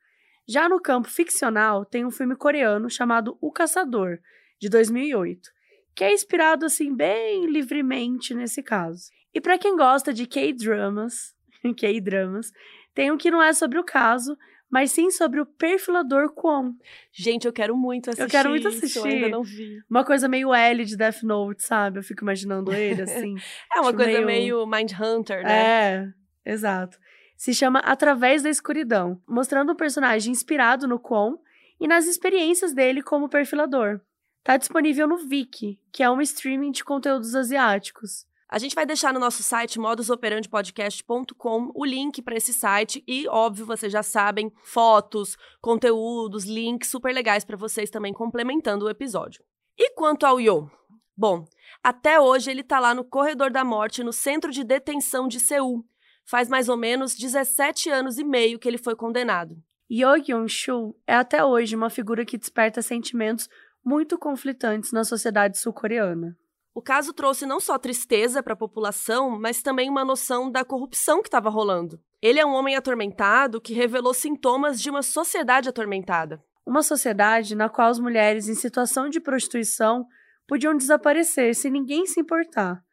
Já no campo ficcional, tem um filme coreano chamado O Caçador, de 2008, que é inspirado assim bem livremente nesse caso. E para quem gosta de K-dramas, K-dramas, Tem um que não é sobre o caso, mas sim sobre o perfilador Kwon. Gente, eu quero muito assistir. Eu quero muito isso, assistir. Eu ainda não vi. Uma coisa meio L de Death Note, sabe? Eu fico imaginando ele assim. É uma coisa meio- meio, Mindhunter, né? É, exato. Se chama Através da Escuridão, mostrando um personagem inspirado no Kwon e nas experiências dele como perfilador. Tá disponível no Viki, que é um streaming de conteúdos asiáticos. A gente vai deixar no nosso site modusoperandipodcast.com o link para esse site e, óbvio, vocês já sabem, fotos, conteúdos, links super legais para vocês também complementando o episódio. E quanto ao Yo? Bom, até hoje ele tá lá no corredor da morte no centro de detenção de Seul. Faz mais ou menos 17 anos e meio que ele foi condenado. Yo Yoon-shu é até hoje uma figura que desperta sentimentos muito conflitantes na sociedade sul-coreana. O caso trouxe não só tristeza para a população, mas também uma noção da corrupção que estava rolando. Ele é um homem atormentado que revelou sintomas de uma sociedade atormentada. Uma sociedade na qual as mulheres em situação de prostituição podiam desaparecer sem ninguém se importar,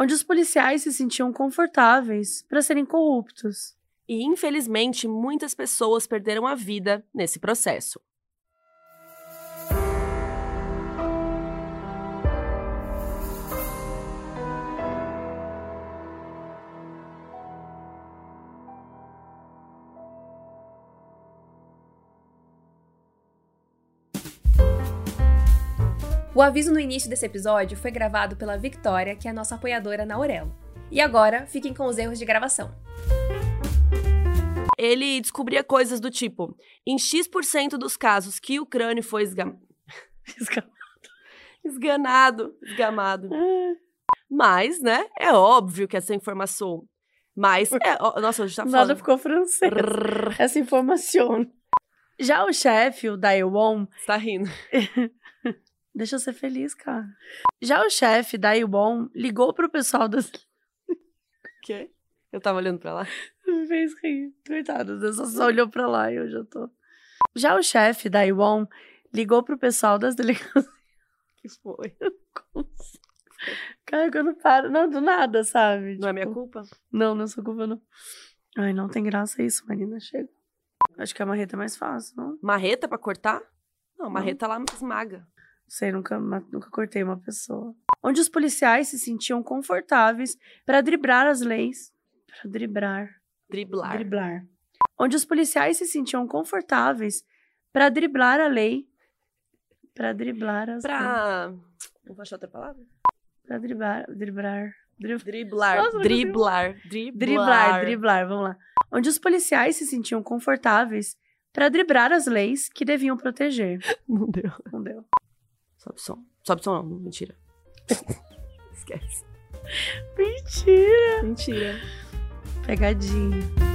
onde os policiais se sentiam confortáveis para serem corruptos. E, infelizmente, muitas pessoas perderam a vida nesse processo. O aviso no início desse episódio foi gravado pela Victoria, que é a nossa apoiadora na Aurelo. E agora, fiquem com os erros de gravação. Ele descobria coisas do tipo: em X% dos casos que o crânio foi esga... esganado, esgamado. Mas, né, é óbvio que essa informação. Mas, é, ó, nossa, hoje tá Nada foda. ficou francês. Essa informação. Já o chefe, o Daewon, Você tá rindo. deixa eu ser feliz, cara. Já o chefe, Daewon, ligou pro pessoal das. O quê? Eu tava olhando pra lá. Me fez rir. Coitado, Deus só olhou pra lá e eu já tô. Já o chefe, Daewon, ligou pro pessoal das delegacias. que foi? Cara, eu não paro. Não, do nada, sabe? Não é minha Tipo, culpa? Não, não é sua culpa, não. Ai, não tem graça isso, Marina. Chega. Acho que a marreta é mais fácil, não? Marreta pra cortar? Não, marreta lá esmaga. Sei, nunca, nunca cortei uma pessoa. Onde os policiais se sentiam confortáveis para driblar as leis. Para driblar. Driblar. Driblar. Onde os policiais se sentiam confortáveis para driblar a lei. Para driblar as leis. Pra. Não vou achar outra palavra? Pra driblar. Driblar. Drib- Driblar. Nossa, driblar. Driblar. Driblar, driblar, vamos lá. Onde os policiais se sentiam confortáveis para driblar as leis que deviam proteger. Não deu. Não deu. Sobe som. Sobe som, não. Mentira. Esquece. Mentira. Mentira. Pegadinha.